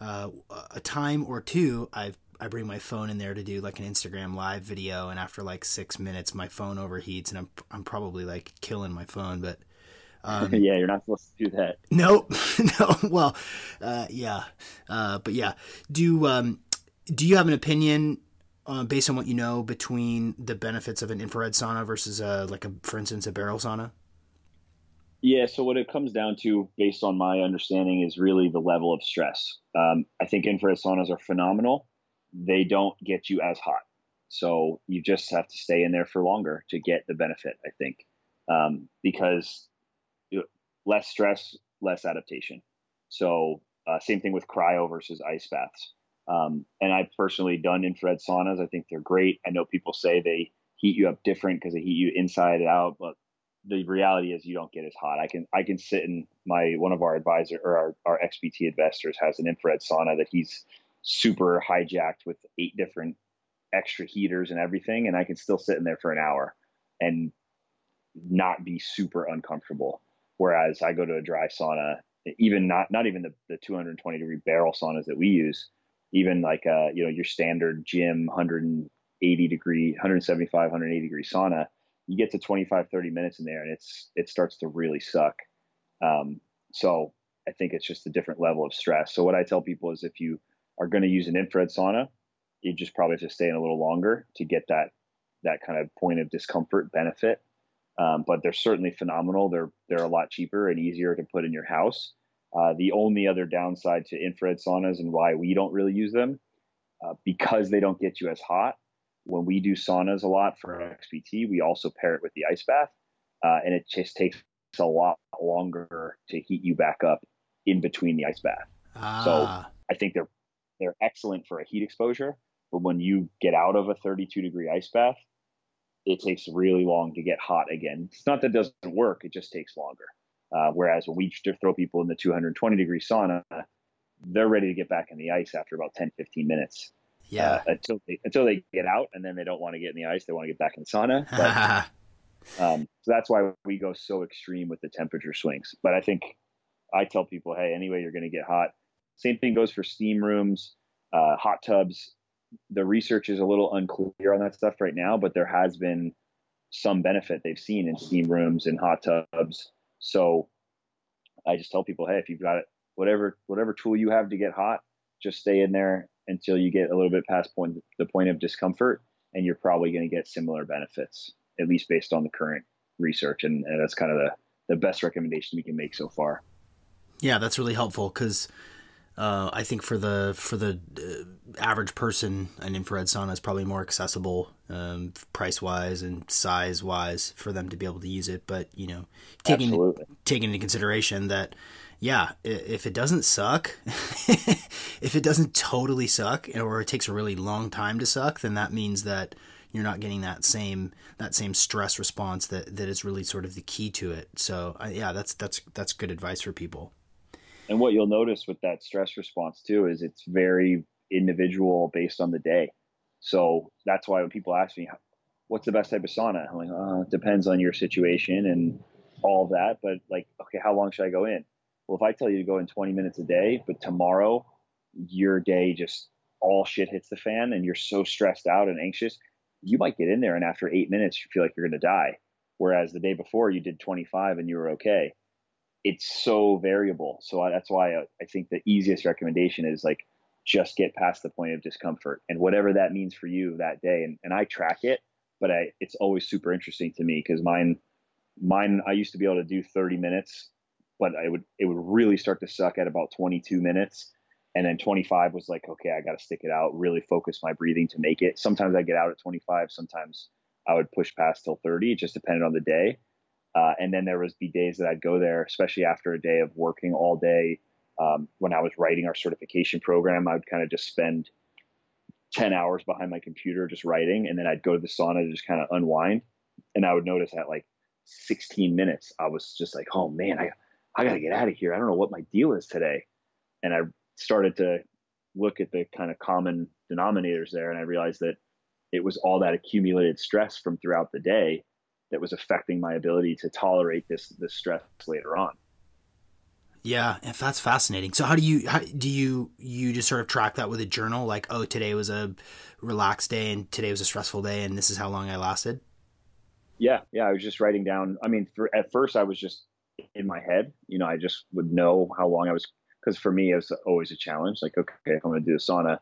uh, a time or two I've I bring my phone in there to do like an Instagram live video, and after like six minutes, my phone overheats, and I'm I'm probably like killing my phone, but um, yeah, you're not supposed to do that. No, no. Well, uh, yeah. Uh, but yeah. Do um, do you have an opinion uh, based on what you know between the benefits of an infrared sauna versus a, like a, for instance, a barrel sauna? Yeah. So what it comes down to, based on my understanding, is really the level of stress. Um, I think infrared saunas are phenomenal. They don't get you as hot, so you just have to stay in there for longer to get the benefit. I think um, because less stress, less adaptation. So uh, same thing with cryo versus ice baths. Um, and I've personally done infrared saunas. I think they're great. I know people say they heat you up different because they heat you inside and out, but the reality is you don't get as hot. I can I can sit in my one of our advisor or our, our XPT investors has an infrared sauna that he's super hijacked with eight different extra heaters and everything, and I can still sit in there for an hour and not be super uncomfortable. Whereas I go to a dry sauna, even not not even the, the 220 degree barrel saunas that we use, even like uh, you know your standard gym 180 degree, 175, 180 degree sauna, you get to 25, 30 minutes in there and it's it starts to really suck. Um, so I think it's just a different level of stress. So what I tell people is if you are going to use an infrared sauna, you just probably have to stay in a little longer to get that that kind of point of discomfort benefit. Um, but they're certainly phenomenal. They're they're a lot cheaper and easier to put in your house. Uh, the only other downside to infrared saunas and why we don't really use them, uh, because they don't get you as hot. When we do saunas a lot for XPT, we also pair it with the ice bath, uh, and it just takes a lot longer to heat you back up in between the ice bath. Ah. So I think they're they're excellent for a heat exposure, but when you get out of a 32 degree ice bath, it takes really long to get hot again. It's not that it doesn't work; it just takes longer. Uh, whereas when we throw people in the 220 degree sauna, they're ready to get back in the ice after about 10, 15 minutes. Yeah. Uh, until they, until they get out, and then they don't want to get in the ice; they want to get back in the sauna. But, um, so that's why we go so extreme with the temperature swings. But I think I tell people, hey, anyway, you're going to get hot. Same thing goes for steam rooms, uh, hot tubs the research is a little unclear on that stuff right now, but there has been some benefit they've seen in steam rooms and hot tubs. So I just tell people, hey, if you've got it, whatever whatever tool you have to get hot, just stay in there until you get a little bit past point the point of discomfort, and you're probably going to get similar benefits, at least based on the current research. And, and that's kind of the the best recommendation we can make so far. Yeah, that's really helpful because uh, I think for the for the uh, average person, an infrared sauna is probably more accessible, um, price wise and size wise, for them to be able to use it. But you know, taking Absolutely. taking into consideration that, yeah, if it doesn't suck, if it doesn't totally suck, or it takes a really long time to suck, then that means that you're not getting that same that same stress response that that is really sort of the key to it. So uh, yeah, that's that's that's good advice for people. And what you'll notice with that stress response too is it's very individual based on the day. So that's why when people ask me, what's the best type of sauna? I'm like, uh, it depends on your situation and all of that. But like, okay, how long should I go in? Well, if I tell you to go in 20 minutes a day, but tomorrow your day just all shit hits the fan and you're so stressed out and anxious, you might get in there and after eight minutes you feel like you're going to die. Whereas the day before you did 25 and you were okay. It's so variable. So I, that's why I, I think the easiest recommendation is like just get past the point of discomfort and whatever that means for you that day. And, and I track it, but I, it's always super interesting to me because mine, mine, I used to be able to do 30 minutes, but I would, it would really start to suck at about 22 minutes and then 25 was like okay i got to stick it out really focus my breathing to make it sometimes i get out at 25 sometimes i would push past till 30 it just depended on the day uh, and then there was be days that i'd go there especially after a day of working all day. Um, when i was writing our certification program i would kind of just spend 10 hours behind my computer just writing and then i'd go to the sauna to just kind of unwind. And i would notice at like 16 minutes i was just like oh man i, I gotta get out of here. I don't know what my deal is today. And i started to look at the kind of common denominators there, and I realized that it was all that accumulated stress from throughout the day that was affecting my ability to tolerate this this stress later on. Yeah, if that's fascinating. So how do you how, do you you just sort of track that with a journal like oh today was a relaxed day and today was a stressful day and this is how long I lasted? Yeah, yeah, I was just writing down. I mean, for, at first I was just in my head, you know, I just would know how long I was because for me it was always a challenge. Like, okay, if I'm going to do a sauna,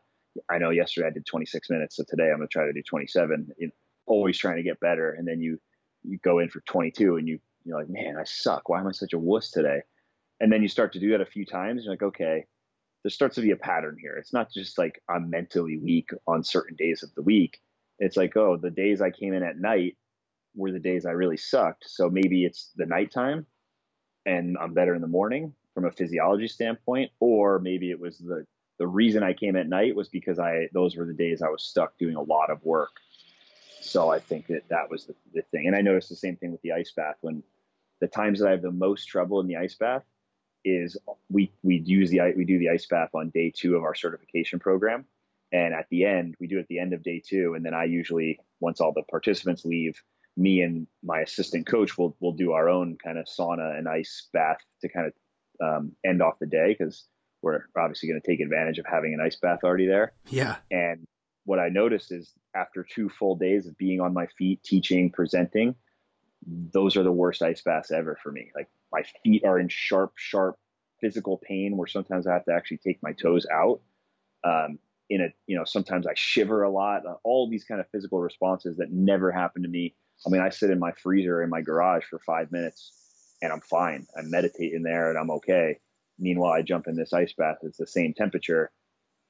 I know yesterday I did 26 minutes, so today I'm going to try to do 27. You know, always trying to get better, and then you you go in for 22, and you you're like, man, I suck. Why am I such a wuss today? And then you start to do that a few times. You're like, okay, there starts to be a pattern here. It's not just like I'm mentally weak on certain days of the week. It's like, oh, the days I came in at night were the days I really sucked. So maybe it's the nighttime and I'm better in the morning from a physiology standpoint, or maybe it was the the reason I came at night was because I those were the days I was stuck doing a lot of work. So I think that that was the, the thing. And I noticed the same thing with the ice bath. When the times that I have the most trouble in the ice bath is we we use the we do the ice bath on day two of our certification program, and at the end we do it at the end of day two, and then I usually once all the participants leave, me and my assistant coach will will do our own kind of sauna and ice bath to kind of um, end off the day because we're obviously going to take advantage of having an ice bath already there. Yeah. And what I noticed is after two full days of being on my feet, teaching, presenting, those are the worst ice baths ever for me. Like my feet are in sharp, sharp physical pain where sometimes I have to actually take my toes out. Um, in a, you know, sometimes I shiver a lot. Uh, all these kind of physical responses that never happen to me. I mean, I sit in my freezer in my garage for five minutes and I'm fine. I meditate in there and I'm okay. Meanwhile, I jump in this ice bath. It's the same temperature,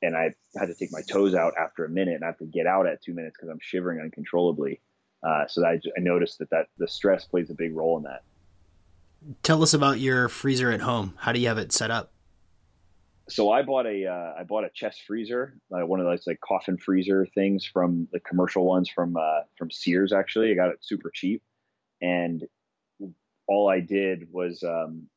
and I had to take my toes out after a minute, and I have to get out at two minutes because I'm shivering uncontrollably. Uh, so I, I noticed that that the stress plays a big role in that. Tell us about your freezer at home. How do you have it set up? So I bought a uh, I bought a chest freezer, uh, one of those like coffin freezer things from the commercial ones from uh, from Sears. Actually, I got it super cheap, and all I did was um,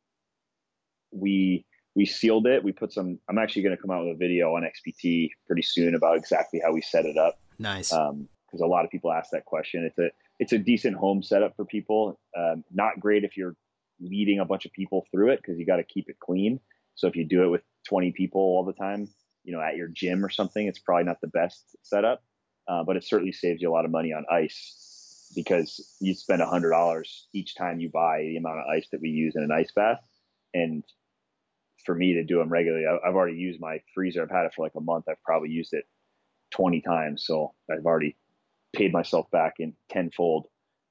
we we sealed it. We put some. I'm actually going to come out with a video on XPT pretty soon about exactly how we set it up. Nice. Because um, a lot of people ask that question. It's a it's a decent home setup for people. Um, not great if you're leading a bunch of people through it because you got to keep it clean. So if you do it with 20 people all the time, you know, at your gym or something, it's probably not the best setup. Uh, but it certainly saves you a lot of money on ice because you spend a hundred dollars each time you buy the amount of ice that we use in an ice bath. And for me to do them regularly, I've already used my freezer. I've had it for like a month. I've probably used it 20 times. So I've already paid myself back in tenfold.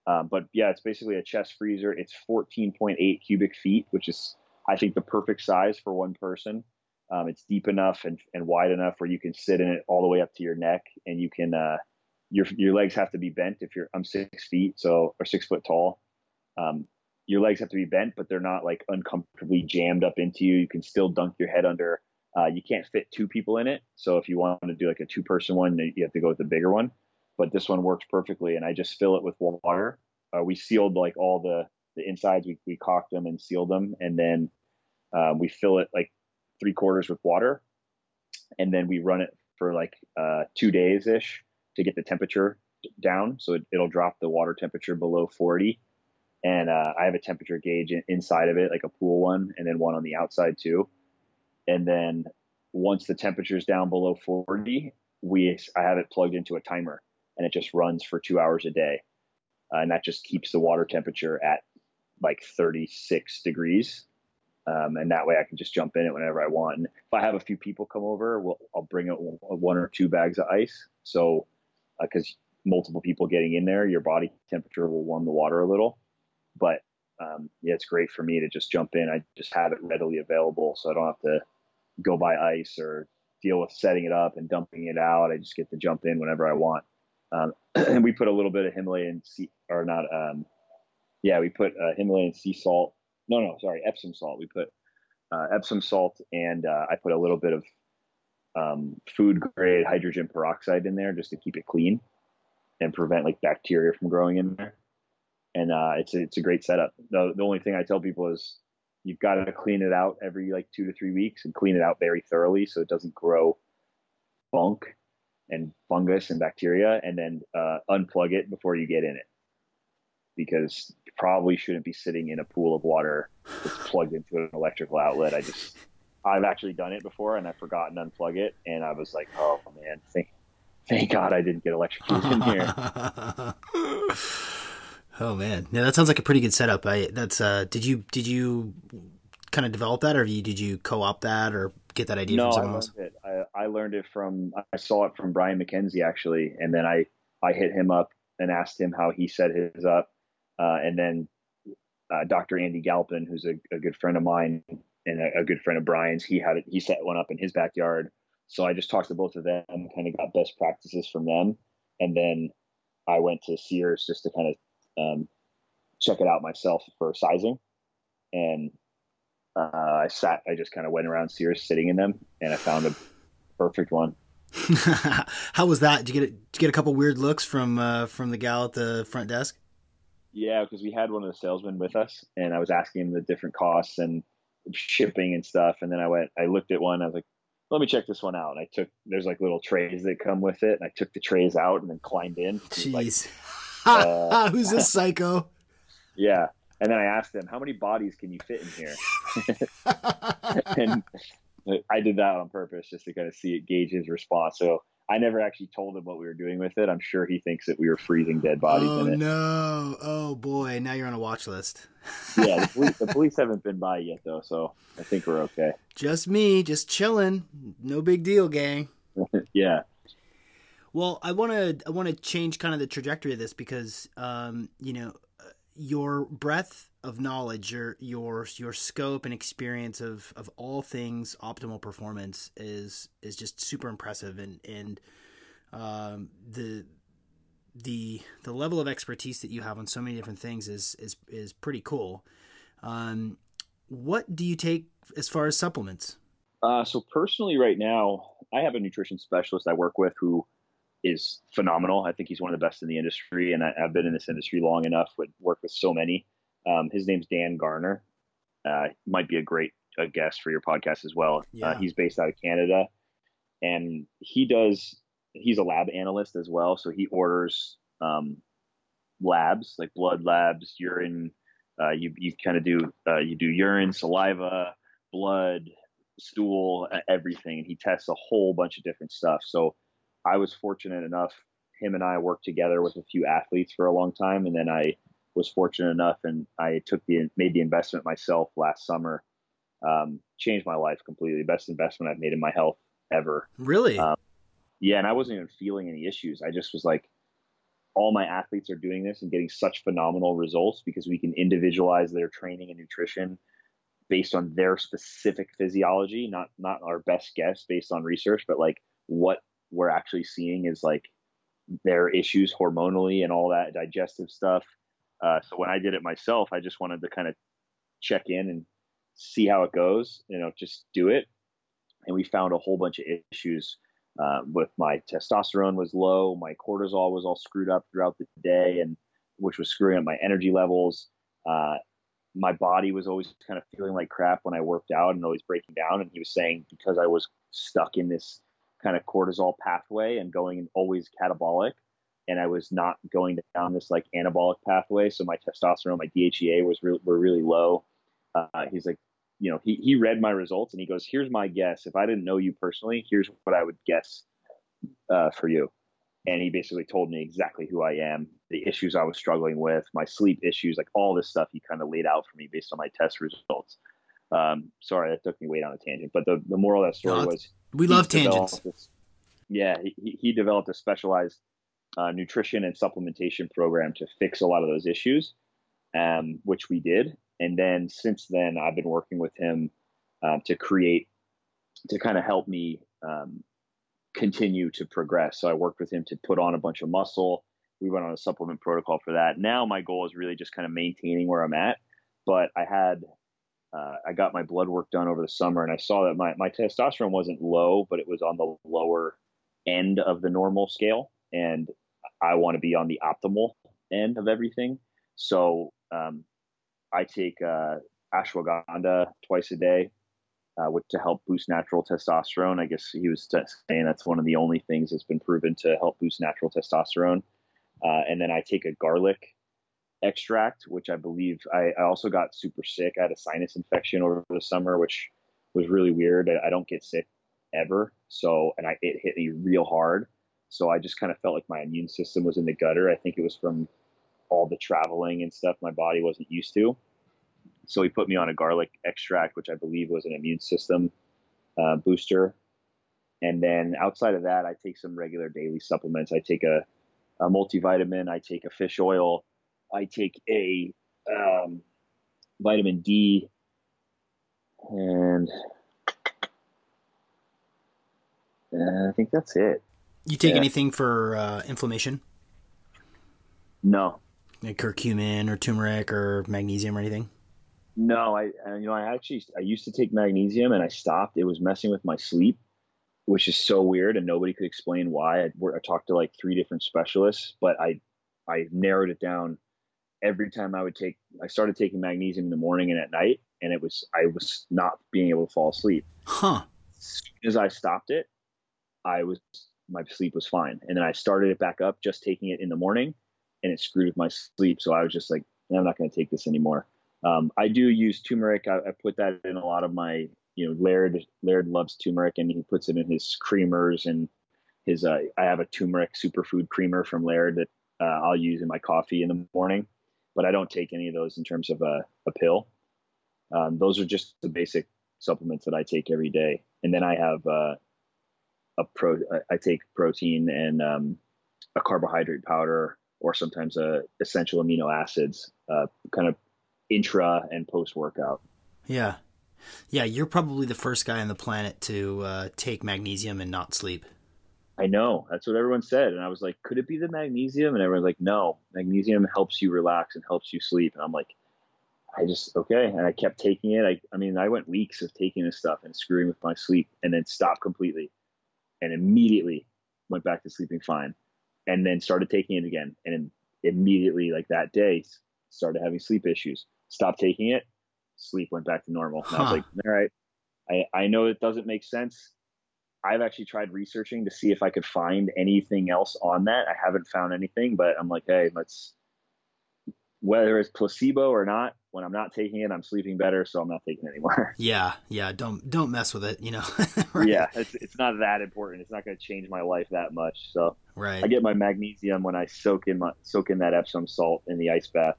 Um, but yeah, it's basically a chest freezer. It's 14.8 cubic feet, which is, I think, the perfect size for one person. Um, it's deep enough and, and wide enough where you can sit in it all the way up to your neck and you can, uh, your your legs have to be bent if you're I'm six feet so or six foot tall. Um, your legs have to be bent, but they're not like uncomfortably jammed up into you. You can still dunk your head under. Uh, you can't fit two people in it, so if you want to do like a two person one, you have to go with the bigger one. But this one works perfectly, and I just fill it with water. Uh, we sealed like all the the insides. We we caulked them and sealed them, and then um, we fill it like three quarters with water, and then we run it for like uh, two days ish to get the temperature down. So it, will drop the water temperature below 40. And uh, I have a temperature gauge inside of it, like a pool one, and then one on the outside too. And then once the temperature is down below 40, we I have it plugged into a timer and it just runs for two hours a day, uh, and that just keeps the water temperature at like 36 degrees. Um, and that way I can just jump in it whenever I want. And if I have a few people come over, we'll, I'll bring out one or two bags of ice. So, because uh, multiple people getting in there, your body temperature will warm the water a little. But um, yeah, it's great for me to just jump in. I just have it readily available, so I don't have to go buy ice or deal with setting it up and dumping it out. I just get to jump in whenever I want. Um, and we put a little bit of Himalayan sea, or not, um, yeah, we put uh, Himalayan sea salt. No, no, sorry, Epsom salt. We put uh, Epsom salt, and uh, I put a little bit of um, food grade hydrogen peroxide in there just to keep it clean and prevent like bacteria from growing in there. And uh, it's a, it's a great setup. The, the only thing I tell people is you've got to clean it out every like two to three weeks and clean it out very thoroughly so it doesn't grow funk and fungus and bacteria, and then uh, unplug it before you get in it because you probably shouldn't be sitting in a pool of water that's plugged into an electrical outlet. I just I've actually done it before and I've forgotten to unplug it, and I was like, oh man, thank thank God I didn't get electrocuted in here. oh man, yeah, that sounds like a pretty good setup. I that's uh, did you did you kind of develop that, or did you co-op that, or get that idea no, from someone I else? It. I, I learned it from I saw it from Brian McKenzie actually, and then I I hit him up and asked him how he set his up, uh, and then uh, Dr. Andy Galpin, who's a, a, good friend of mine and a, a, good friend of Brian's, he had it. He set one up in his backyard. So I just talked to both of them, kind of got best practices from them, and then I went to Sears just to kind of um, check it out myself for sizing, and uh, I sat. I just kind of went around Sears sitting in them, and I found a perfect one. How was that? Did you get a, did you get a couple weird looks from uh, from the gal at the front desk? Yeah, because we had one of the salesmen with us, and I was asking him the different costs and shipping and stuff. And then I went, I looked at one, I was like, let me check this one out. And I took, there's like little trays that come with it, and I took the trays out and then climbed in. Jeez, like, uh, who's this psycho? Yeah, and then I asked him, how many bodies can you fit in here? and I did that on purpose just to kind of see it gauge his response. So I never actually told him what we were doing with it. I'm sure he thinks that we were freezing dead bodies oh, in it. no. Oh boy. Now you're on a watch list. yeah. The police, the police, haven't been by yet though. So I think we're okay. Just me, just chilling. No big deal, gang. yeah. Well, I want to, I want to change kind of the trajectory of this because, um, you know, your breadth of knowledge, your your your scope and experience of of all things optimal performance is is just super impressive, and and um, the the the level of expertise that you have on so many different things is is is pretty cool. Um, what do you take as far as supplements? Uh, so personally, right now, I have a nutrition specialist I work with who is phenomenal. I think he's one of the best in the industry, and I, have been in this industry long enough. Would work with so many. Um, his name's Dan Garner. Uh, might be a great a guest for your podcast as well. Uh, yeah. Uh, he's based out of Canada, and he does. He's a lab analyst as well, so he orders um, labs like blood labs, urine. Uh, you you kind of do uh, you do urine, saliva, blood, stool, everything, and he tests a whole bunch of different stuff. So I was fortunate enough. Him and I worked together with a few athletes for a long time, and then I was fortunate enough, and I took the made the investment myself last summer. Um, changed my life completely. Best investment I've made in my health ever. Really? Um, yeah, and I wasn't even feeling any issues. I just was like, all my athletes are doing this and getting such phenomenal results because we can individualize their training and nutrition based on their specific physiology, not not our best guess based on research, but like what we're actually seeing is like their issues hormonally and all that digestive stuff. Uh, so when I did it myself, I just wanted to kind of check in and see how it goes. You know, just do it. And we found a whole bunch of issues uh, with my testosterone was low, my cortisol was all screwed up throughout the day, and which was screwing up my energy levels. Uh, my body was always kind of feeling like crap when I worked out and always breaking down. And he was saying because I was stuck in this kind of cortisol pathway and going always catabolic and I was not going down this like anabolic pathway. So my testosterone, my DHEA was re- were really low. Uh, he's like, you know, he, he read my results and he goes, here's my guess. If I didn't know you personally, here's what I would guess uh, for you. And he basically told me exactly who I am, the issues I was struggling with, my sleep issues, like all this stuff he kind of laid out for me based on my test results. Um, sorry, that took me way down a tangent, but the, the moral of that story no, was we love tangents. This, yeah, he, he developed a specialized uh, nutrition and supplementation program to fix a lot of those issues, um, which we did. And then since then, I've been working with him um, to create, to kind of help me um, continue to progress. So I worked with him to put on a bunch of muscle. We went on a supplement protocol for that. Now my goal is really just kind of maintaining where I'm at. But I had, uh, I got my blood work done over the summer, and I saw that my my testosterone wasn't low, but it was on the lower end of the normal scale, and I want to be on the optimal end of everything. So um, I take uh, ashwagandha twice a day, uh, which to help boost natural testosterone. I guess he was saying that's one of the only things that's been proven to help boost natural testosterone. Uh, and then I take a garlic extract, which I believe I, I, also got super sick. I had a sinus infection over the summer, which was really weird. I, I don't get sick ever, so and I it hit me real hard. So I just kind of felt like my immune system was in the gutter. I think it was from all the traveling and stuff my body wasn't used to. So he put me on a garlic extract, which I believe was an immune system uh, booster. And then outside of that, I take some regular daily supplements. I take a, a multivitamin, I take a fish oil, I take a um, vitamin D, and uh, I think that's it. You take yeah. anything for uh, inflammation? No. Like curcumin or turmeric or magnesium or anything? No, I you know I actually I used to take magnesium and I stopped. It was messing with my sleep, which is so weird, and nobody could explain why. I, I talked to like three different specialists, but I I narrowed it down. Every time I would take, I started taking magnesium in the morning and at night, and it was I was not being able to fall asleep. Huh. As soon as I stopped it, I was my sleep was fine, and then I started it back up, just taking it in the morning, and it screwed with my sleep. So I was just like, I'm not going to take this anymore. Um, I do use turmeric. I, I, put that in a lot of my, you know, Laird. Laird loves turmeric, and he puts it in his creamers and his. Uh, I have a turmeric superfood creamer from Laird that uh, I'll use in my coffee in the morning, but I don't take any of those in terms of a, a pill. Um, those are just the basic supplements that I take every day, and then I have uh, a pro. I take protein and um, a carbohydrate powder, or sometimes a uh, essential amino acids, uh, kind of intra and post workout. Yeah. Yeah, you're probably the first guy on the planet to uh, take magnesium and not sleep. I know. That's what everyone said. And I was like, could it be the magnesium? And everyone's like, no, magnesium helps you relax and helps you sleep. And I'm like, I just, okay. And I kept taking it. I, I mean, I went weeks of taking this stuff and screwing with my sleep and then stopped completely and immediately went back to sleeping fine and then started taking it again. And immediately, like that day, started having sleep issues stopped taking it, sleep went back to normal. And huh. I was like, all right, I, I know it doesn't make sense. I've actually tried researching to see if I could find anything else on that. I haven't found anything, but I'm like, hey, let's whether it's placebo or not, when I'm not taking it, I'm sleeping better, so I'm not taking it anymore. Yeah, yeah, don't don't mess with it, you know. right? Yeah, it's it's not that important. It's not going to change my life that much. So right. I get my magnesium when I soak in my soak in that Epsom salt in the ice bath.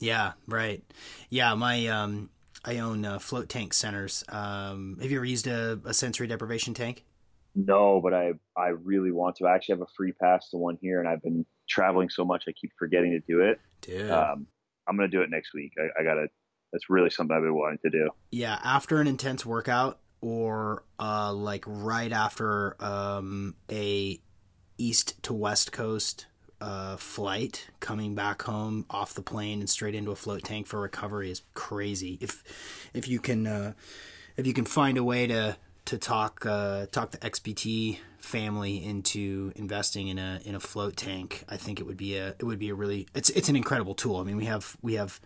Yeah, right. Yeah, my um, I own uh, float tank centers. Um, have you ever used a, a, sensory deprivation tank? No, but I I really want to. I actually have a free pass to one here, and I've been traveling so much I keep forgetting to do it. Dude, um, I'm gonna do it next week. I, I gotta. That's really something I've been wanting to do. Yeah, after an intense workout, or uh, like right after um, a east to west coast uh, flight coming back home off the plane and straight into a float tank for recovery is crazy. If if you can uh, if you can find a way to to talk uh, talk the XPT family into investing in a in a float tank, I think it would be a it would be a really it's it's an incredible tool. I mean, we have we have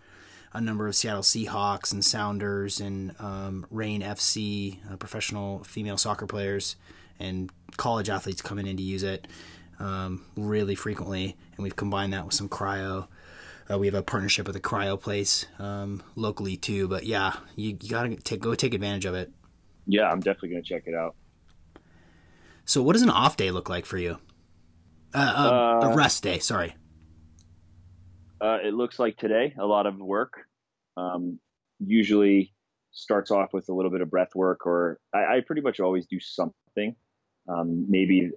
a number of Seattle Seahawks and Sounders and um, Reign FC uh, professional female soccer players and college athletes coming in to use it um, really frequently, and we've combined that with some cryo. Uh, we have a partnership with a cryo place um, locally too. But yeah, you, you gotta take go take advantage of it. Yeah, I'm definitely gonna check it out. So, what does an off day look like for you? Uh, uh, a rest day. Sorry. Uh, it looks like today a lot of work. Um, usually starts off with a little bit of breath work, or I, I pretty much always do something. Um, maybe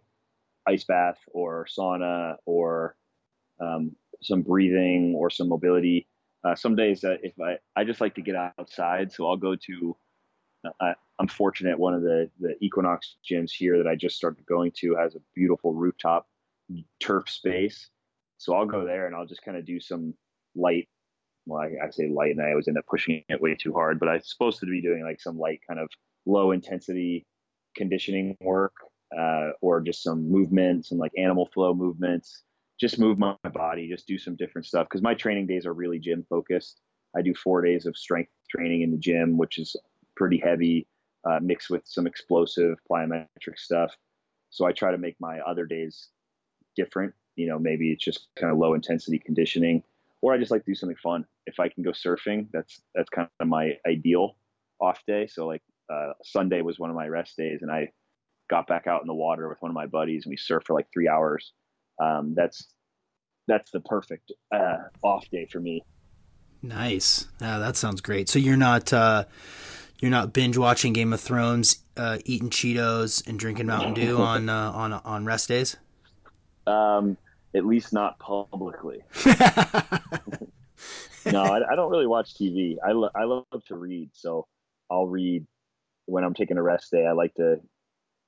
ice bath or sauna or um, some breathing or some mobility. Uh, some days that if I, I just like to get outside, so I'll go to. Uh, I'm fortunate one of the the Equinox gyms here that I just started going to has a beautiful rooftop turf space, so I'll go there and I'll just kind of do some light. Well, I, I say light, and I always end up pushing it way too hard. But I'm supposed to be doing like some light, kind of low intensity conditioning work, uh, or just some movement, some like animal flow movements. Just move my body, just do some different stuff. Because my training days are really gym focused. I do four days of strength training in the gym, which is pretty heavy, uh, mixed with some explosive plyometric stuff. So I try to make my other days different. You know, maybe it's just kind of low intensity conditioning, or I just like to do something fun. If I can go surfing, that's that's kind of my ideal off day. So like uh, Sunday was one of my rest days, and I got back out in the water with one of my buddies, and we surfed for like three hours. Um, that's that's the perfect uh, off day for me. Nice. Yeah, that sounds great. So you're not uh, you're not binge watching Game of Thrones, uh, eating Cheetos and drinking Mountain Dew on uh, on on rest days. Um, at least not publicly. no, I, I, don't really watch TV. I, lo- I love to read, so I'll read when I'm taking a rest day. I like to,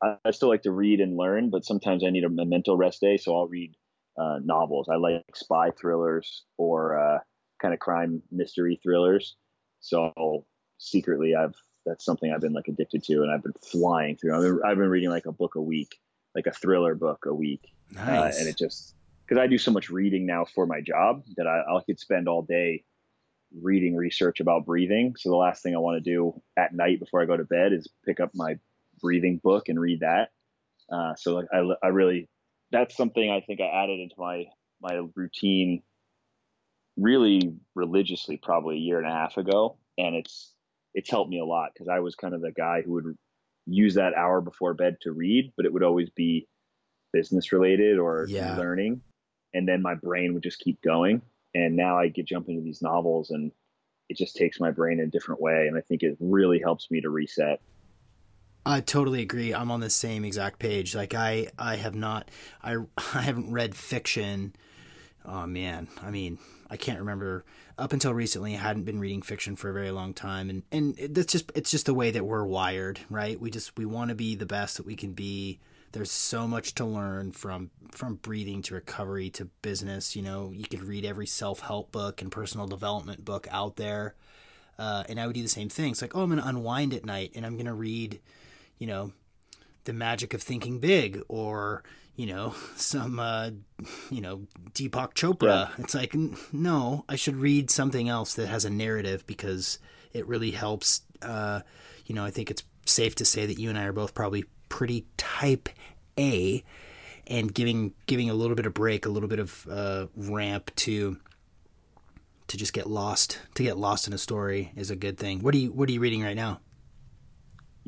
I, I still like to read and learn, but sometimes I need a, mental rest day, so I'll read uh, novels. I like spy thrillers or uh, kind of crime mystery thrillers. So secretly, I've that's something I've been like addicted to, and I've been flying through. I've been, I've been reading like a book a week, like a thriller book a week, nice. uh, and it just because I do so much reading now for my job that I, I could spend all day reading research about breathing. So the last thing I want to do at night before I go to bed is pick up my breathing book and read that. Uh, so like I, I really, that's something I think I added into my, my routine really religiously probably a year and a half ago. And it's, it's helped me a lot because I was kind of the guy who would use that hour before bed to read, but it would always be business related or yeah. learning and then my brain would just keep going. And now I get jump into these novels, and it just takes my brain in a different way, and I think it really helps me to reset. I totally agree. I'm on the same exact page. Like I, I have not, I, I haven't read fiction. Oh man, I mean, I can't remember. Up until recently, I hadn't been reading fiction for a very long time, and and that's just it's just the way that we're wired, right? We just we want to be the best that we can be there's so much to learn from from breathing to recovery to business you know you could read every self-help book and personal development book out there uh, and i would do the same thing it's like oh i'm going to unwind at night and i'm going to read you know the magic of thinking big or you know some uh, you know deepak chopra yeah. it's like no i should read something else that has a narrative because it really helps uh, you know i think it's safe to say that you and i are both probably pretty type A, and giving giving a little bit of break, a little bit of uh, ramp to to just get lost to get lost in a story is a good thing. What are you What are you reading right now?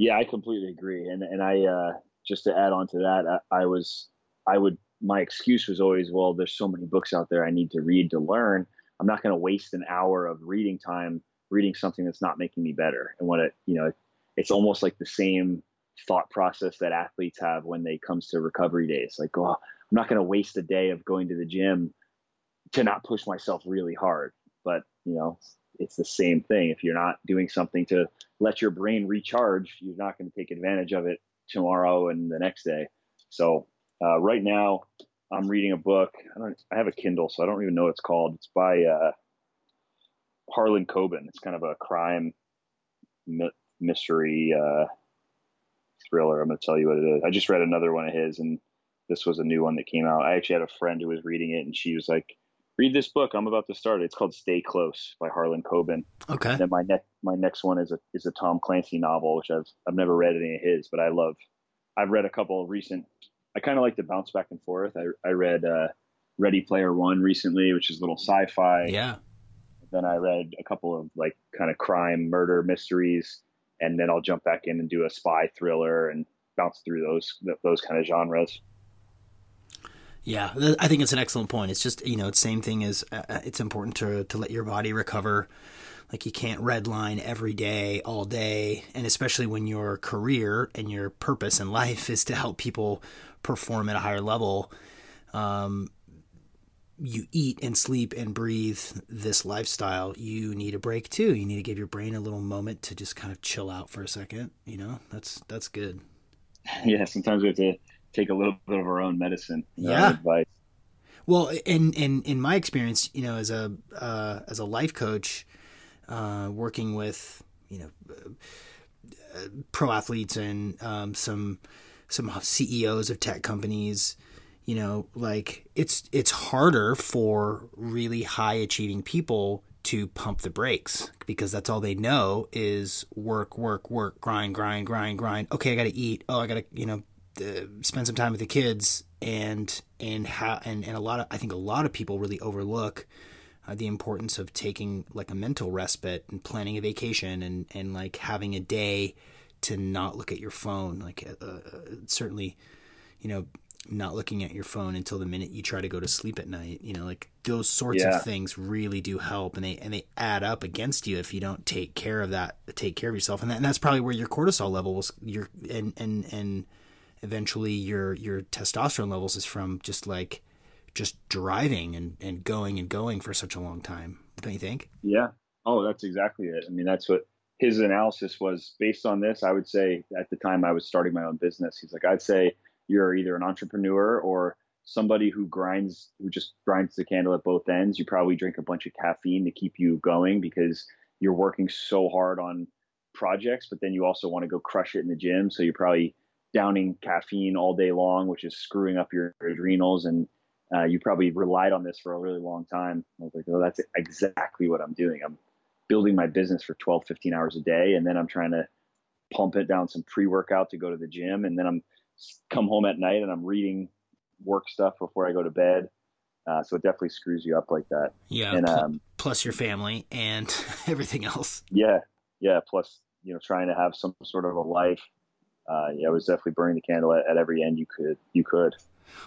Yeah, I completely agree, and and I uh, just to add on to that, I, I was I would my excuse was always, well, there's so many books out there I need to read to learn. I'm not going to waste an hour of reading time reading something that's not making me better. And what it, you know, it's almost like the same thought process that athletes have when they comes to recovery days. Like, oh, I'm not going to waste a day of going to the gym to not push myself really hard. But you know, it's the same thing. If you're not doing something to let your brain recharge, you're not going to take advantage of it tomorrow and the next day. So uh, right now, I'm reading a book. I. I have a Kindle, so I don't even know what it's called. It's by uh, Harlan Coben. It's kind of a crime mystery uh, thriller. I'm going to tell you what it is. I just read another one of his, and this was a new one that came out. I actually had a friend who was reading it, and she was like, "Read this book. I'm about to start. It's called Stay Close by Harlan Coben." Okay. And then my next my next one is a is a Tom Clancy novel, which I've I've never read any of his, but I love. I've read a couple of recent. I kind of like to bounce back and forth. I I read uh, Ready Player One recently, which is a little sci-fi. Yeah. Then I read a couple of like kind of crime, murder mysteries, and then I'll jump back in and do a spy thriller and bounce through those those kind of genres. Yeah, I think it's an excellent point. It's just you know, it's same thing as uh, uh, it's important to to let your body recover. Like you can't redline every day, all day, and especially when your career and your purpose in life is to help people perform at a higher level. Um, you eat and sleep and breathe this lifestyle, you need a break too. You need to give your brain a little moment to just kind of chill out for a second. You know, that's that's good. Yeah, sometimes we have to take a little bit of our own medicine. yeah. Advice. Well, in in in my experience, you know, as a uh, as a life coach, uh, working with you know uh, pro athletes and um, some some CEOs of tech companies, you know, like it's it's harder for really high achieving people to pump the brakes because that's all they know is work, work, work, grind, grind, grind, grind. Okay, I got to eat. Oh, I got to, you know, uh, spend some time with the kids and and how and, and a lot of I think a lot of people really overlook uh, the importance of taking like a mental respite and planning a vacation and and like having a day to not look at your phone like uh, uh, certainly you know not looking at your phone until the minute you try to go to sleep at night you know like those sorts yeah. of things really do help and they and they add up against you if you don't take care of that take care of yourself and, that, and that's probably where your cortisol levels your and and and eventually your your testosterone levels is from just like just driving and, and going and going for such a long time don't you think? Yeah. Oh that's exactly it. I mean that's what his analysis was. Based on this i would say at the time i was starting my own business he's like i'd say you're either an entrepreneur or somebody who grinds who just grinds the candle at both ends. You probably drink a bunch of caffeine to keep you going because you're working so hard on projects but then you also want to go crush it in the gym. So you're probably downing caffeine all day long, which is screwing up your adrenals. And uh, you probably relied on this for a really long time. I was like, oh, that's exactly what I'm doing. I'm building my business for 12, 15 hours a day. And then I'm trying to pump it down some pre workout to go to the gym. And then I'm come home at night and I'm reading work stuff before I go to bed. Uh, so it definitely screws you up like that. Yeah. And, um, plus your family and everything else. Yeah. Yeah. Plus, you know, trying to have some sort of a life uh, yeah, it was definitely burning the candle at, at every end you could you could.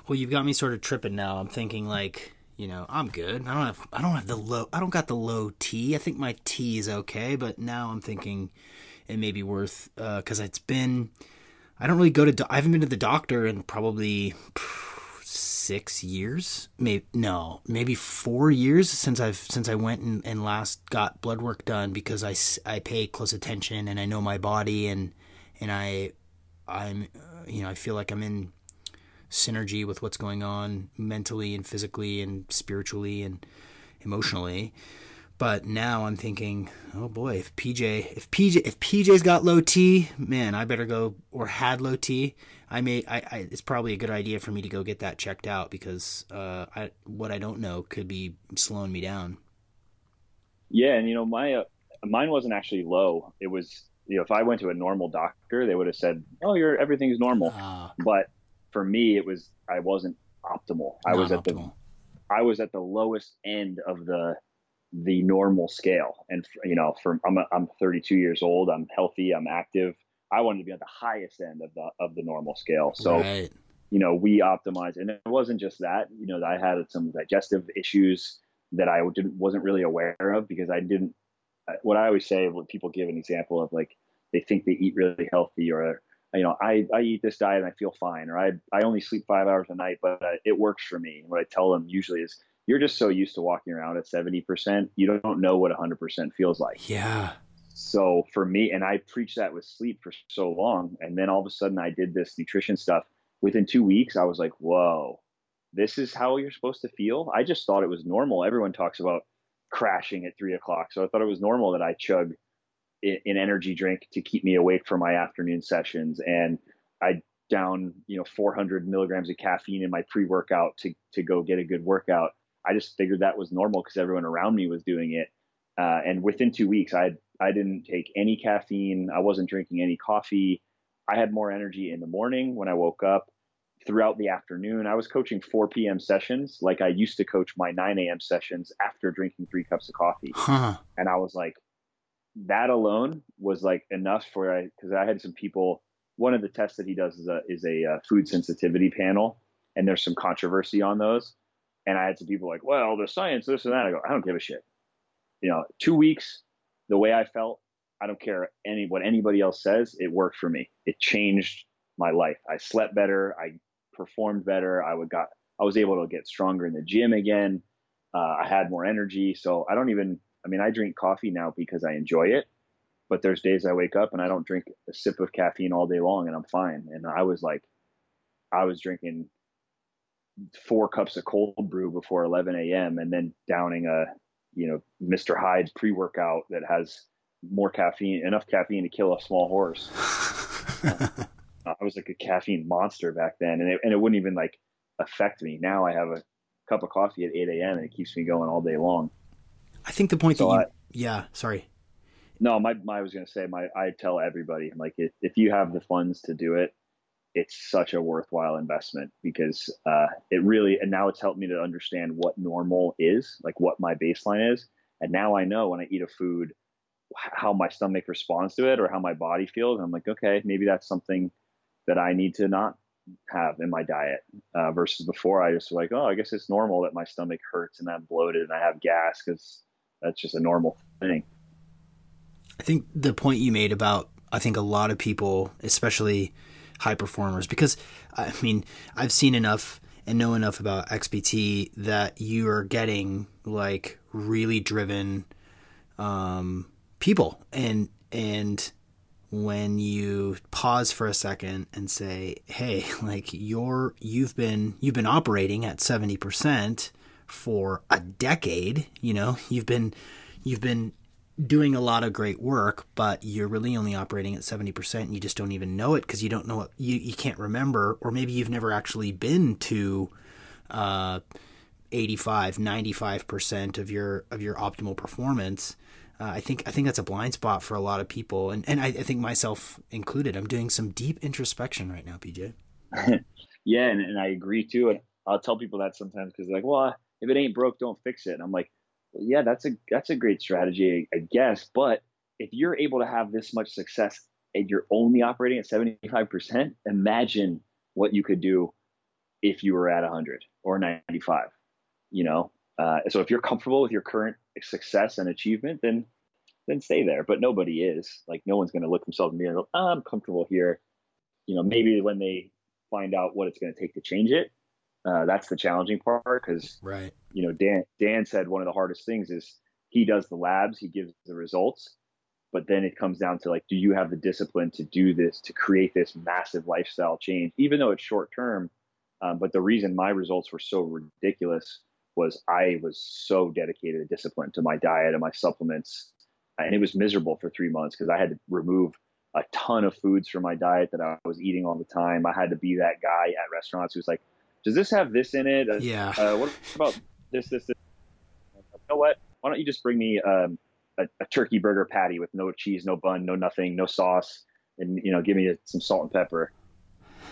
Well, you've got me sort of tripping now. I'm thinking like, you know, I'm good. I don't have I don't have the low I don't got the low T. I think my T is okay, but now I'm thinking it may be worth because uh, it's been I don't really go to do- I haven't been to the doctor in probably six years. Maybe no, maybe four years since I've since I went and, and last got blood work done because I I pay close attention and I know my body and and I I'm, uh, you know, I feel like I'm in synergy with what's going on mentally and physically and spiritually and emotionally. But now I'm thinking, oh boy, if PJ, if PJ, if PJ's got low T, man, I better go or had low T. I may, I, I it's probably a good idea for me to go get that checked out because uh, I, what I don't know could be slowing me down. Yeah, and you know, my uh, mine wasn't actually low. It was you know, if I went to a normal doctor, they would have said, "Oh, you're everything's normal." Uh, but for me, it was I wasn't optimal. I was at optimal. the I was at the lowest end of the the normal scale. And you know, for I'm a, I'm 32 years old. I'm healthy. I'm active. I wanted to be at the highest end of the of the normal scale. So, right. you know, we optimized, and it wasn't just that. You know, I had some digestive issues that I didn't wasn't really aware of because I didn't what I always say when people give an example of like they think they eat really healthy or you know I, I eat this diet and I feel fine or I I only sleep five hours a night but uh, it works for me. And what I tell them usually is you're just so used to walking around at 70% you don't know what 100% feels like. Yeah. So for me and I preached that with sleep for so long and then all of a sudden I did this nutrition stuff within 2 weeks I was like whoa this is how you're supposed to feel. I just thought it was normal. Everyone talks about crashing at three o'clock. So I thought it was normal that I chug an energy drink to keep me awake for my afternoon sessions. And I down, you know, 400 milligrams of caffeine in my pre workout to, to go get a good workout. I just figured that was normal because everyone around me was doing it. Uh, and within two weeks, I I didn't take any caffeine. I wasn't drinking any coffee. I had more energy in the morning when I woke up throughout the afternoon. I was coaching 4 p.m. sessions like I used to coach my 9 a.m. sessions after drinking three cups of coffee. Huh. And I was like, that alone was like enough for I because I had some people. One of the tests that he does is a is a uh, food sensitivity panel, and there's some controversy on those. And I had some people like, well, the science, this and that. I go, I don't give a shit. You know, two weeks, the way I felt, I don't care any what anybody else says. It worked for me. It changed my life. I slept better. I performed better. I would got I was able to get stronger in the gym again. Uh, I had more energy. So I don't even. I mean, I drink coffee now because I enjoy it. But there's days I wake up and I don't drink a sip of caffeine all day long, and I'm fine. And I was like, I was drinking four cups of cold brew before 11 a.m. and then downing a, you know, Mr. Hyde pre-workout that has more caffeine, enough caffeine to kill a small horse. I was like a caffeine monster back then, and it, and it wouldn't even like affect me. Now I have a cup of coffee at 8 a.m. and it keeps me going all day long. I think the point So that you, I- yeah, sorry. No, my, my I was gonna say my I tell everybody like if, if you have the funds to do it, it's such a worthwhile investment because uh, it really and now it's helped me to understand what normal is, like what my baseline is, and now I know when I eat a food how my stomach responds to it or how my body feels. I'm like, okay, maybe that's something that I need to not have in my diet uh, versus before I just was like, oh, I guess it's normal that my stomach hurts and I'm bloated and I have gas because that's just a normal thing. I think the point you made about I think a lot of people, especially high performers, because I mean I've seen enough and know enough about XPT that you are getting like really driven um, people, and and when you pause for a second and say, "Hey, like you're you've been you've been operating at seventy percent for a decade. You know, you've been you've been doing a lot of great work, but you're really only operating at 70% and you just don't even know it because you don't know what you, you can't remember, or maybe you've never actually been to uh, 85, 95% of your, of your optimal performance. Uh, I think I think that's a blind spot for a lot of people, and and I, I think myself included. I'm doing some deep introspection right now, PJ. Yeah, and, and I agree too. And I'll tell people that sometimes because they're like, well, if it ain't broke, don't fix it. And I'm like, well, yeah, that's a that's a great strategy, I guess. But if you're able to have this much success and you're only operating at 75%, imagine what you could do if you were at 100 or 95. You know, uh, so if you're comfortable with your current success and achievement, then then stay there. But nobody is. Like no one's going to look themselves in the mirror and go, I'm comfortable here. You know, maybe when they find out what it's going to take to change it, uh, that's the challenging part because Right. you know Dan Dan said one of the hardest things is he does the labs, he gives the results, but then it comes down to like, do you have the discipline to do this to create this massive lifestyle change, even though it's short term. Um, but the reason my results were so ridiculous was I was so dedicated and disciplined to my diet and my supplements, and it was miserable for three months because I had to remove a ton of foods from my diet that I was eating all the time. I had to be that guy at restaurants who's like, "Does this have this in it? Uh, Yeah. uh, what about this, this, this? You know what? Why don't you just bring me um, a, a turkey burger patty with no cheese, no bun, no nothing, no sauce, and you know, give me some salt and pepper.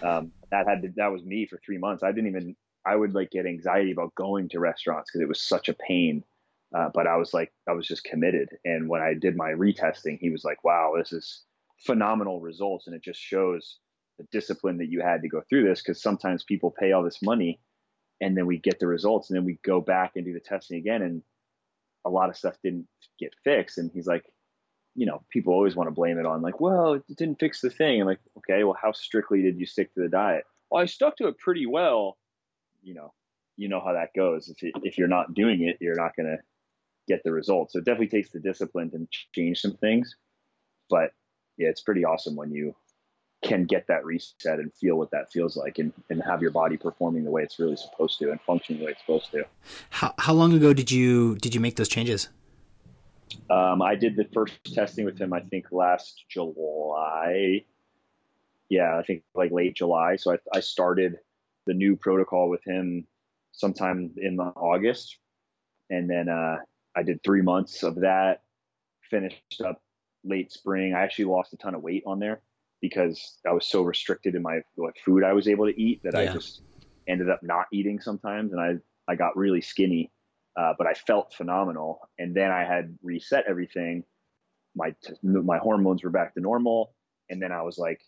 Um, that had to, that was me for three months. I didn't even. I would like get anxiety about going to restaurants because it was such a pain. Uh, but I was like, I was just committed. And when I did my retesting, he was like, "Wow, this is phenomenal results," and it just shows the discipline that you had to go through this. Because sometimes people pay all this money and then we get the results and then we go back and do the testing again and a lot of stuff didn't get fixed. And he's like you know people always want to blame it on like well it didn't fix the thing. I'm like okay well how strictly did you stick to the diet? Well i stuck to it pretty well. You know you know how that goes. If, it, if you're not doing it you're not going to get the results. So it definitely takes the discipline to change some things. But yeah it's pretty awesome when you can get that reset and feel what that feels like and, and have your body performing the way it's really supposed to and functioning the way it's supposed to. How how long ago did you did you make those changes? Um, I did the first testing with him, I think last July. Yeah, I think like late July. So I, I started the new protocol with him sometime in August. And then uh, I did three months of that, finished up late spring. I actually lost a ton of weight on there. Because I was so restricted in my what food I was able to eat that Yeah. I just ended up not eating sometimes, and I I got really skinny, uh, but I felt phenomenal. And then I had reset everything. My t- my hormones were back to normal, and then I was like,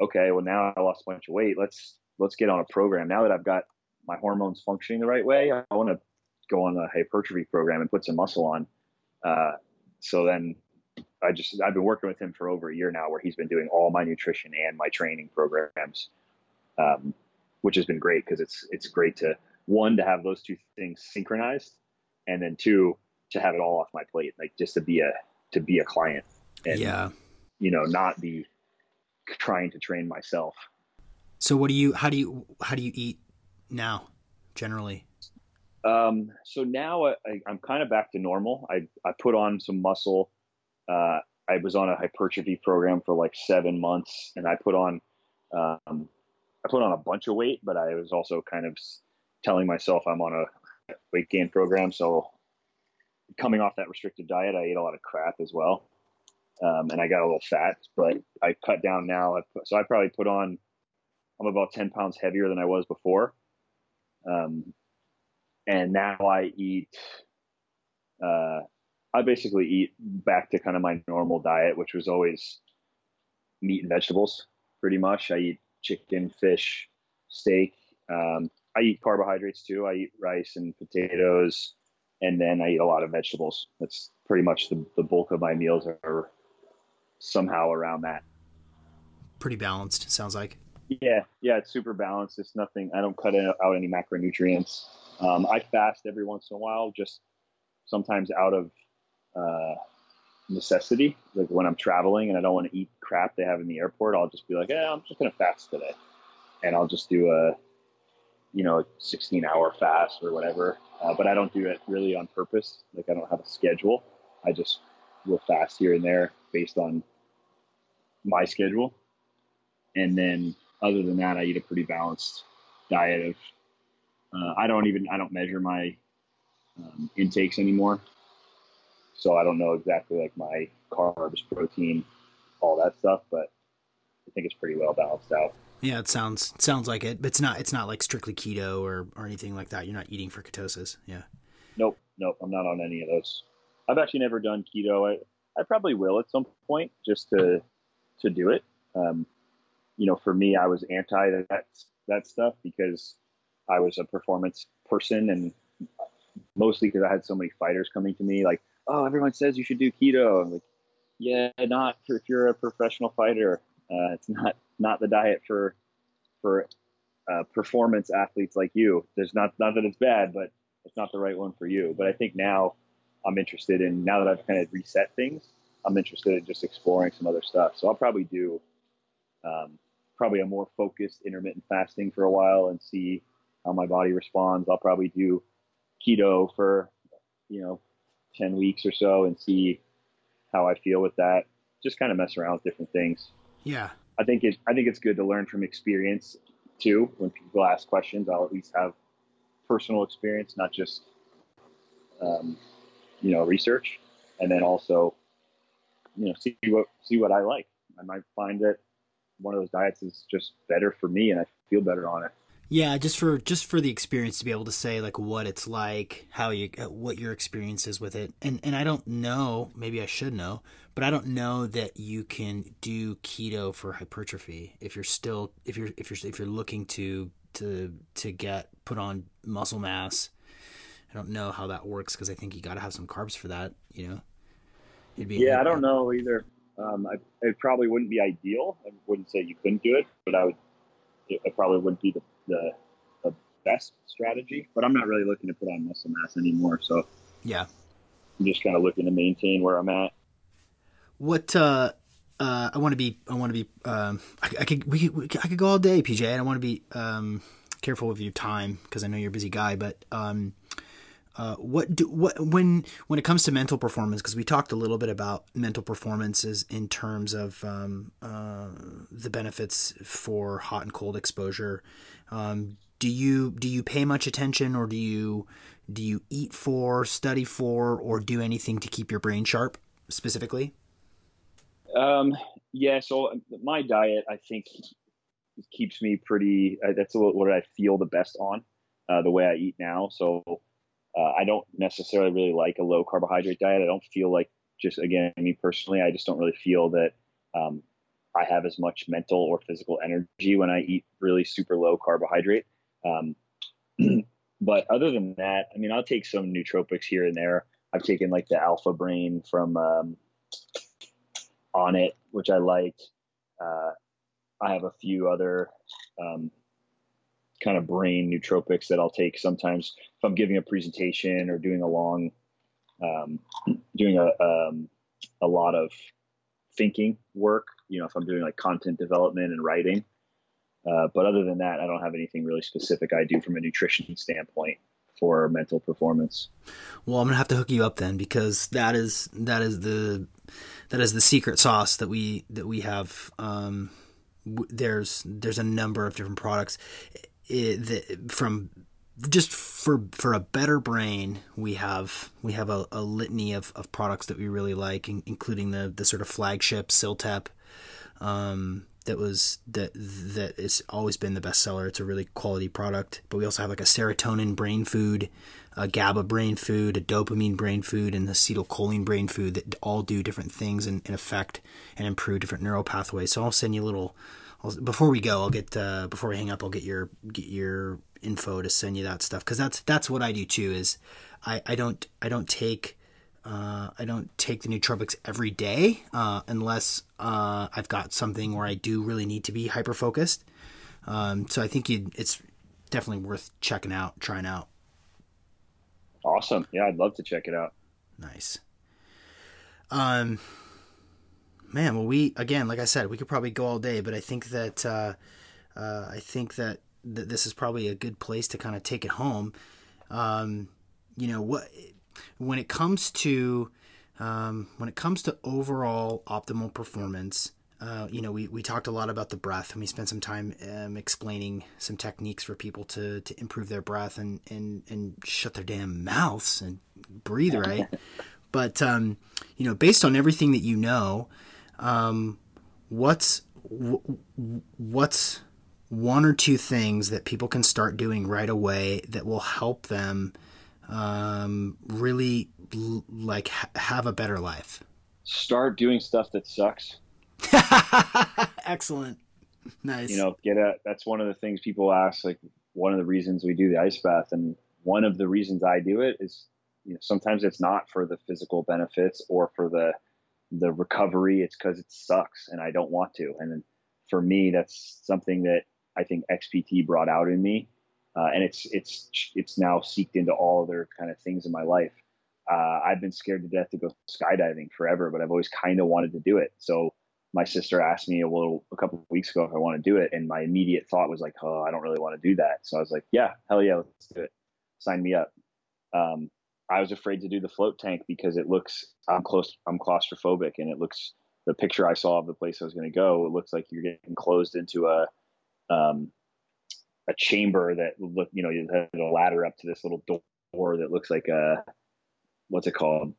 okay, well now I lost a bunch of weight. Let's let's get on a program. Now that I've got my hormones functioning the right way, I want to go on a hypertrophy program and put some muscle on. Uh, so then I just I've been working with him for over a year now, where he's been doing all my nutrition and my training programs, um, which has been great because it's it's great to one to have those two things synchronized, and then two to have it all off my plate, like just to be a to be a client and yeah. you know not be trying to train myself. So what do you? How do you? How do you eat now? Generally. Um, so now I, I, I'm kind of back to normal. I, I put on some muscle. Uh, I was on a hypertrophy program for like seven months, and I put on, um, I put on a bunch of weight, but I was also kind of telling myself I'm on a weight gain program. So coming off that restricted diet, I ate a lot of crap as well, um, and I got a little fat. But I cut down now. So I probably put on. I'm about ten pounds heavier than I was before. Um, and now I eat. Uh, I basically eat back to kind of my normal diet, which was always meat and vegetables, pretty much. I eat chicken, fish, steak. Um, I eat carbohydrates too. I eat rice and potatoes, and then I eat a lot of vegetables. That's pretty much the, the bulk of my meals are somehow around that. Pretty balanced. Sounds like. Yeah, yeah, it's super balanced. It's nothing. I don't cut out any macronutrients. Um, I fast every once in a while, just sometimes out of uh, necessity. Like when I'm traveling and I don't want to eat crap they have in the airport, I'll just be like, "Yeah, I'm just gonna fast today," and I'll just do a, you know, 16 hour fast or whatever. Uh, but I don't do it really on purpose. Like I don't have a schedule. I just will fast here and there based on my schedule, and then other than that, I eat a pretty balanced diet of. Uh, I don't even I don't measure my um, intakes anymore, so I don't know exactly like my carbs, protein, all that stuff. But I think it's pretty well balanced out. Yeah, it sounds sounds like it, but it's not. It's not like strictly keto or or anything like that. You're not eating for ketosis. Yeah. Nope, nope, I'm not on any of those. I've actually never done keto. I I probably will at some point just to to do it. Um, you know, for me, I was anti that that stuff because I was a performance person, and mostly because I had so many fighters coming to me like, "Oh, everyone says you should do keto." I'm like, "Yeah, not for, if you're a professional fighter. Uh, it's not not the diet for for uh, performance athletes like you. There's not not that it's bad, but it's not the right one for you. But I think now I'm interested in now that I've kind of reset things. I'm interested in just exploring some other stuff. So I'll probably do um, probably a more focused intermittent fasting for a while and see how my body responds. I'll probably do keto for you know 10 weeks or so and see how I feel with that. Just kind of mess around with different things. Yeah. I think it I think it's good to learn from experience too. When people ask questions, I'll at least have personal experience, not just um, you know research, and then also you know see what see what I like. I might find that one of those diets is just better for me, and I feel better on it. Yeah, just for just for the experience to be able to say like what it's like, how you uh, what your experience is with it. And and I don't know, maybe I should know, but I don't know that you can do keto for hypertrophy if you're still if you're if you're if you're looking to to to get put on muscle mass. I don't know how that works because I think you got to have some carbs for that, you know. It'd be Yeah, I don't know either. Um, I, it probably wouldn't be ideal. I wouldn't say you couldn't do it, but I would. It, it probably wouldn't be the, the the best strategy. But I'm not really looking to put on muscle mass anymore, so Yeah. I'm just kind of looking to maintain where I'm at. What uh uh I want to be I want to be um I, I could we, we I could go all day PJ I don't want to be um careful with your time because I know you're a busy guy but um uh, what do what when when it comes to mental performance because we talked a little bit about mental performances in terms of um, uh, the benefits for hot and cold exposure um, do you do you pay much attention or do you do you eat for study for or do anything to keep your brain sharp specifically Um, Yeah, so um, my diet, I think, keeps me pretty. Uh, that's what I feel the best on, uh, the way I eat now. So uh, I don't necessarily really like a low carbohydrate diet. I don't feel like just again me personally, I just don't really feel that um, I have as much mental or physical energy when I eat really super low carbohydrate. Um, but other than that, I mean, I'll take some nootropics here and there. I've taken like the Alpha Brain from um, Onnit, which I liked. Uh, I have a few other um, kind of brain nootropics that I'll take sometimes if I'm giving a presentation or doing a long, um, doing a um, a lot of thinking work. You know, if I'm doing like content development and writing. Uh, but other than that, I don't have anything really specific I do from a nutrition standpoint for mental performance. Well, I'm gonna have to hook you up then because that is that is the that is the secret sauce that we that we have. Um, there's there's a number of different products it, the, from just for for a better brain we have we have a, a litany of, of products that we really like in, including the the sort of flagship CILTEP um, that was that that has always been the best seller it's a really quality product but we also have like a serotonin brain food a GABA brain food, a dopamine brain food, and acetylcholine brain food that all do different things and, and affect and improve different neural pathways. So I'll send you a little. I'll, before we go, I'll get uh, before we hang up, I'll get your get your info to send you that stuff because that's that's what I do too. Is I, I don't I don't take uh, I don't take the nootropics every day uh, unless uh, I've got something where I do really need to be hyper focused. Um, so I think it's definitely worth checking out, trying out. Awesome. Yeah, I'd love to check it out. Nice. Um, man, well, we again, like I said, we could probably go all day, but I think that uh, uh, I think that that this is probably a good place to kind of take it home. Um, you know what? When it comes to um, when it comes to overall optimal performance, uh, you know, we, we talked a lot about the breath and we spent some time um, explaining some techniques for people to, to improve their breath and, and, and shut their damn mouths and breathe right. but, um, you know, based on everything that you know, um, what's, what's one or two things that people can start doing right away that will help them um, really like ha- have a better life? Start doing stuff that sucks Excellent. Nice. You know, get a. That's one of the things people ask. Like one of the reasons we do the ice bath, and one of the reasons I do it is, you know, sometimes it's not for the physical benefits or for the the recovery. It's because it sucks, and I don't want to. And for me, that's something that I think XPT brought out in me, uh, and it's it's it's now seeped into all other kind of things in my life. Uh, I've been scared to death to go skydiving forever, but I've always kind of wanted to do it. So my sister asked me a little a couple of weeks ago if I want to do it, and my immediate thought was like, "Oh, I don't really want to do that." So I was like, "Yeah, hell yeah, let's do it. Sign me up." Um, I was afraid to do the float tank because it looks I'm close I'm claustrophobic, and it looks the picture I saw of the place I was going to go. It looks like you're getting closed into a um, a chamber that look you know you have a ladder up to this little door that looks like a what's it called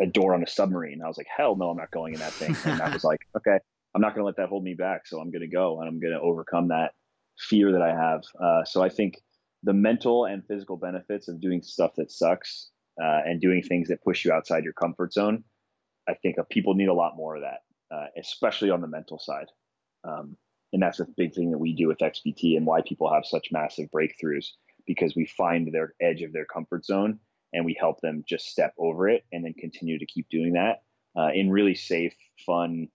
a door on a submarine. I was like, hell no, I'm not going in that thing. And I was like, okay, I'm not going to let that hold me back. So I'm going to go and I'm going to overcome that fear that I have. Uh, so I think the mental and physical benefits of doing stuff that sucks uh, and doing things that push you outside your comfort zone, I think people need a lot more of that, uh, especially on the mental side. Um, and that's a big thing that we do with XPT and why people have such massive breakthroughs because we find their edge of their comfort zone and we help them just step over it and then continue to keep doing that uh, in really safe, fun,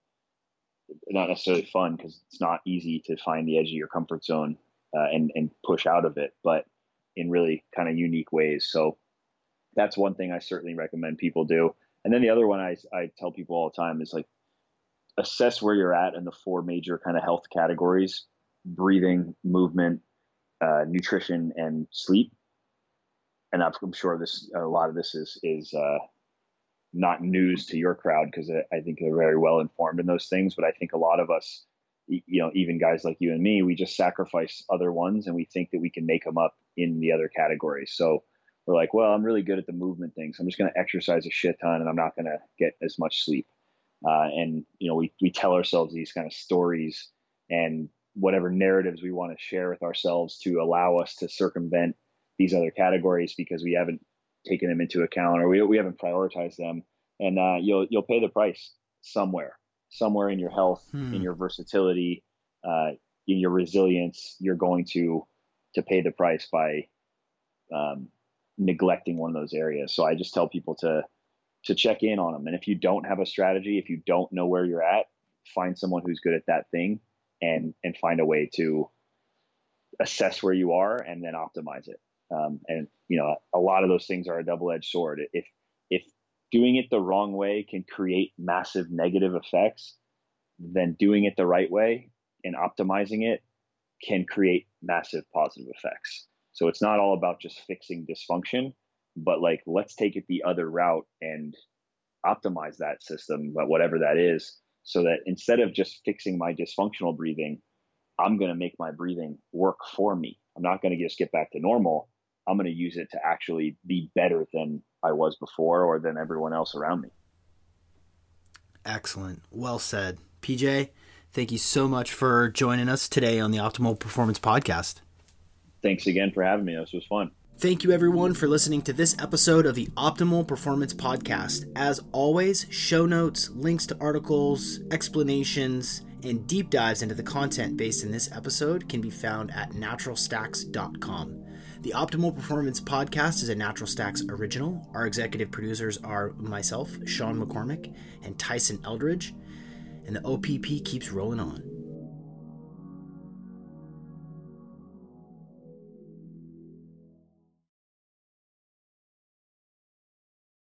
not necessarily fun because it's not easy to find the edge of your comfort zone uh, and and push out of it, but in really kind of unique ways. So that's one thing I certainly recommend people do. And then the other one I I tell people all the time is like assess where you're at in the four major kind of health categories: breathing, movement, uh, nutrition, and sleep and I'm sure this a lot of this is is uh, not news to your crowd because I think they're very well informed in those things. But I think a lot of us, you know, even guys like you and me, we just sacrifice other ones and we think that we can make them up in the other categories. So we're like, well, I'm really good at the movement things. So I'm just going to exercise a shit ton and I'm not going to get as much sleep. Uh, and you know, we we tell ourselves these kind of stories and whatever narratives we want to share with ourselves to allow us to circumvent these other categories because we haven't taken them into account or we, we haven't prioritized them and uh, you'll you'll pay the price somewhere somewhere in your health hmm. in your versatility uh, in your resilience you're going to to pay the price by um, neglecting one of those areas so i just tell people to to check in on them and if you don't have a strategy if you don't know where you're at find someone who's good at that thing and and find a way to assess where you are and then optimize it. Um, and you know, a lot of those things are a double-edged sword. If if doing it the wrong way can create massive negative effects, then doing it the right way and optimizing it can create massive positive effects. So it's not all about just fixing dysfunction, but like let's take it the other route and optimize that system, whatever that is, so that instead of just fixing my dysfunctional breathing, I'm going to make my breathing work for me. I'm not going to just get back to normal. I'm going to use it to actually be better than I was before or than everyone else around me. Excellent. Well said. PJ, thank you so much for joining us today on the Optimal Performance Podcast. Thanks again for having me. This was fun. Thank you, everyone, for listening to this episode of the Optimal Performance Podcast. As always, show notes, links to articles, explanations, and deep dives into the content based in this episode can be found at naturalstacks.com. The Optimal Performance Podcast is a Natural Stacks original. Our executive producers are myself, Sean McCormick, and Tyson Eldridge, and the OPP keeps rolling on.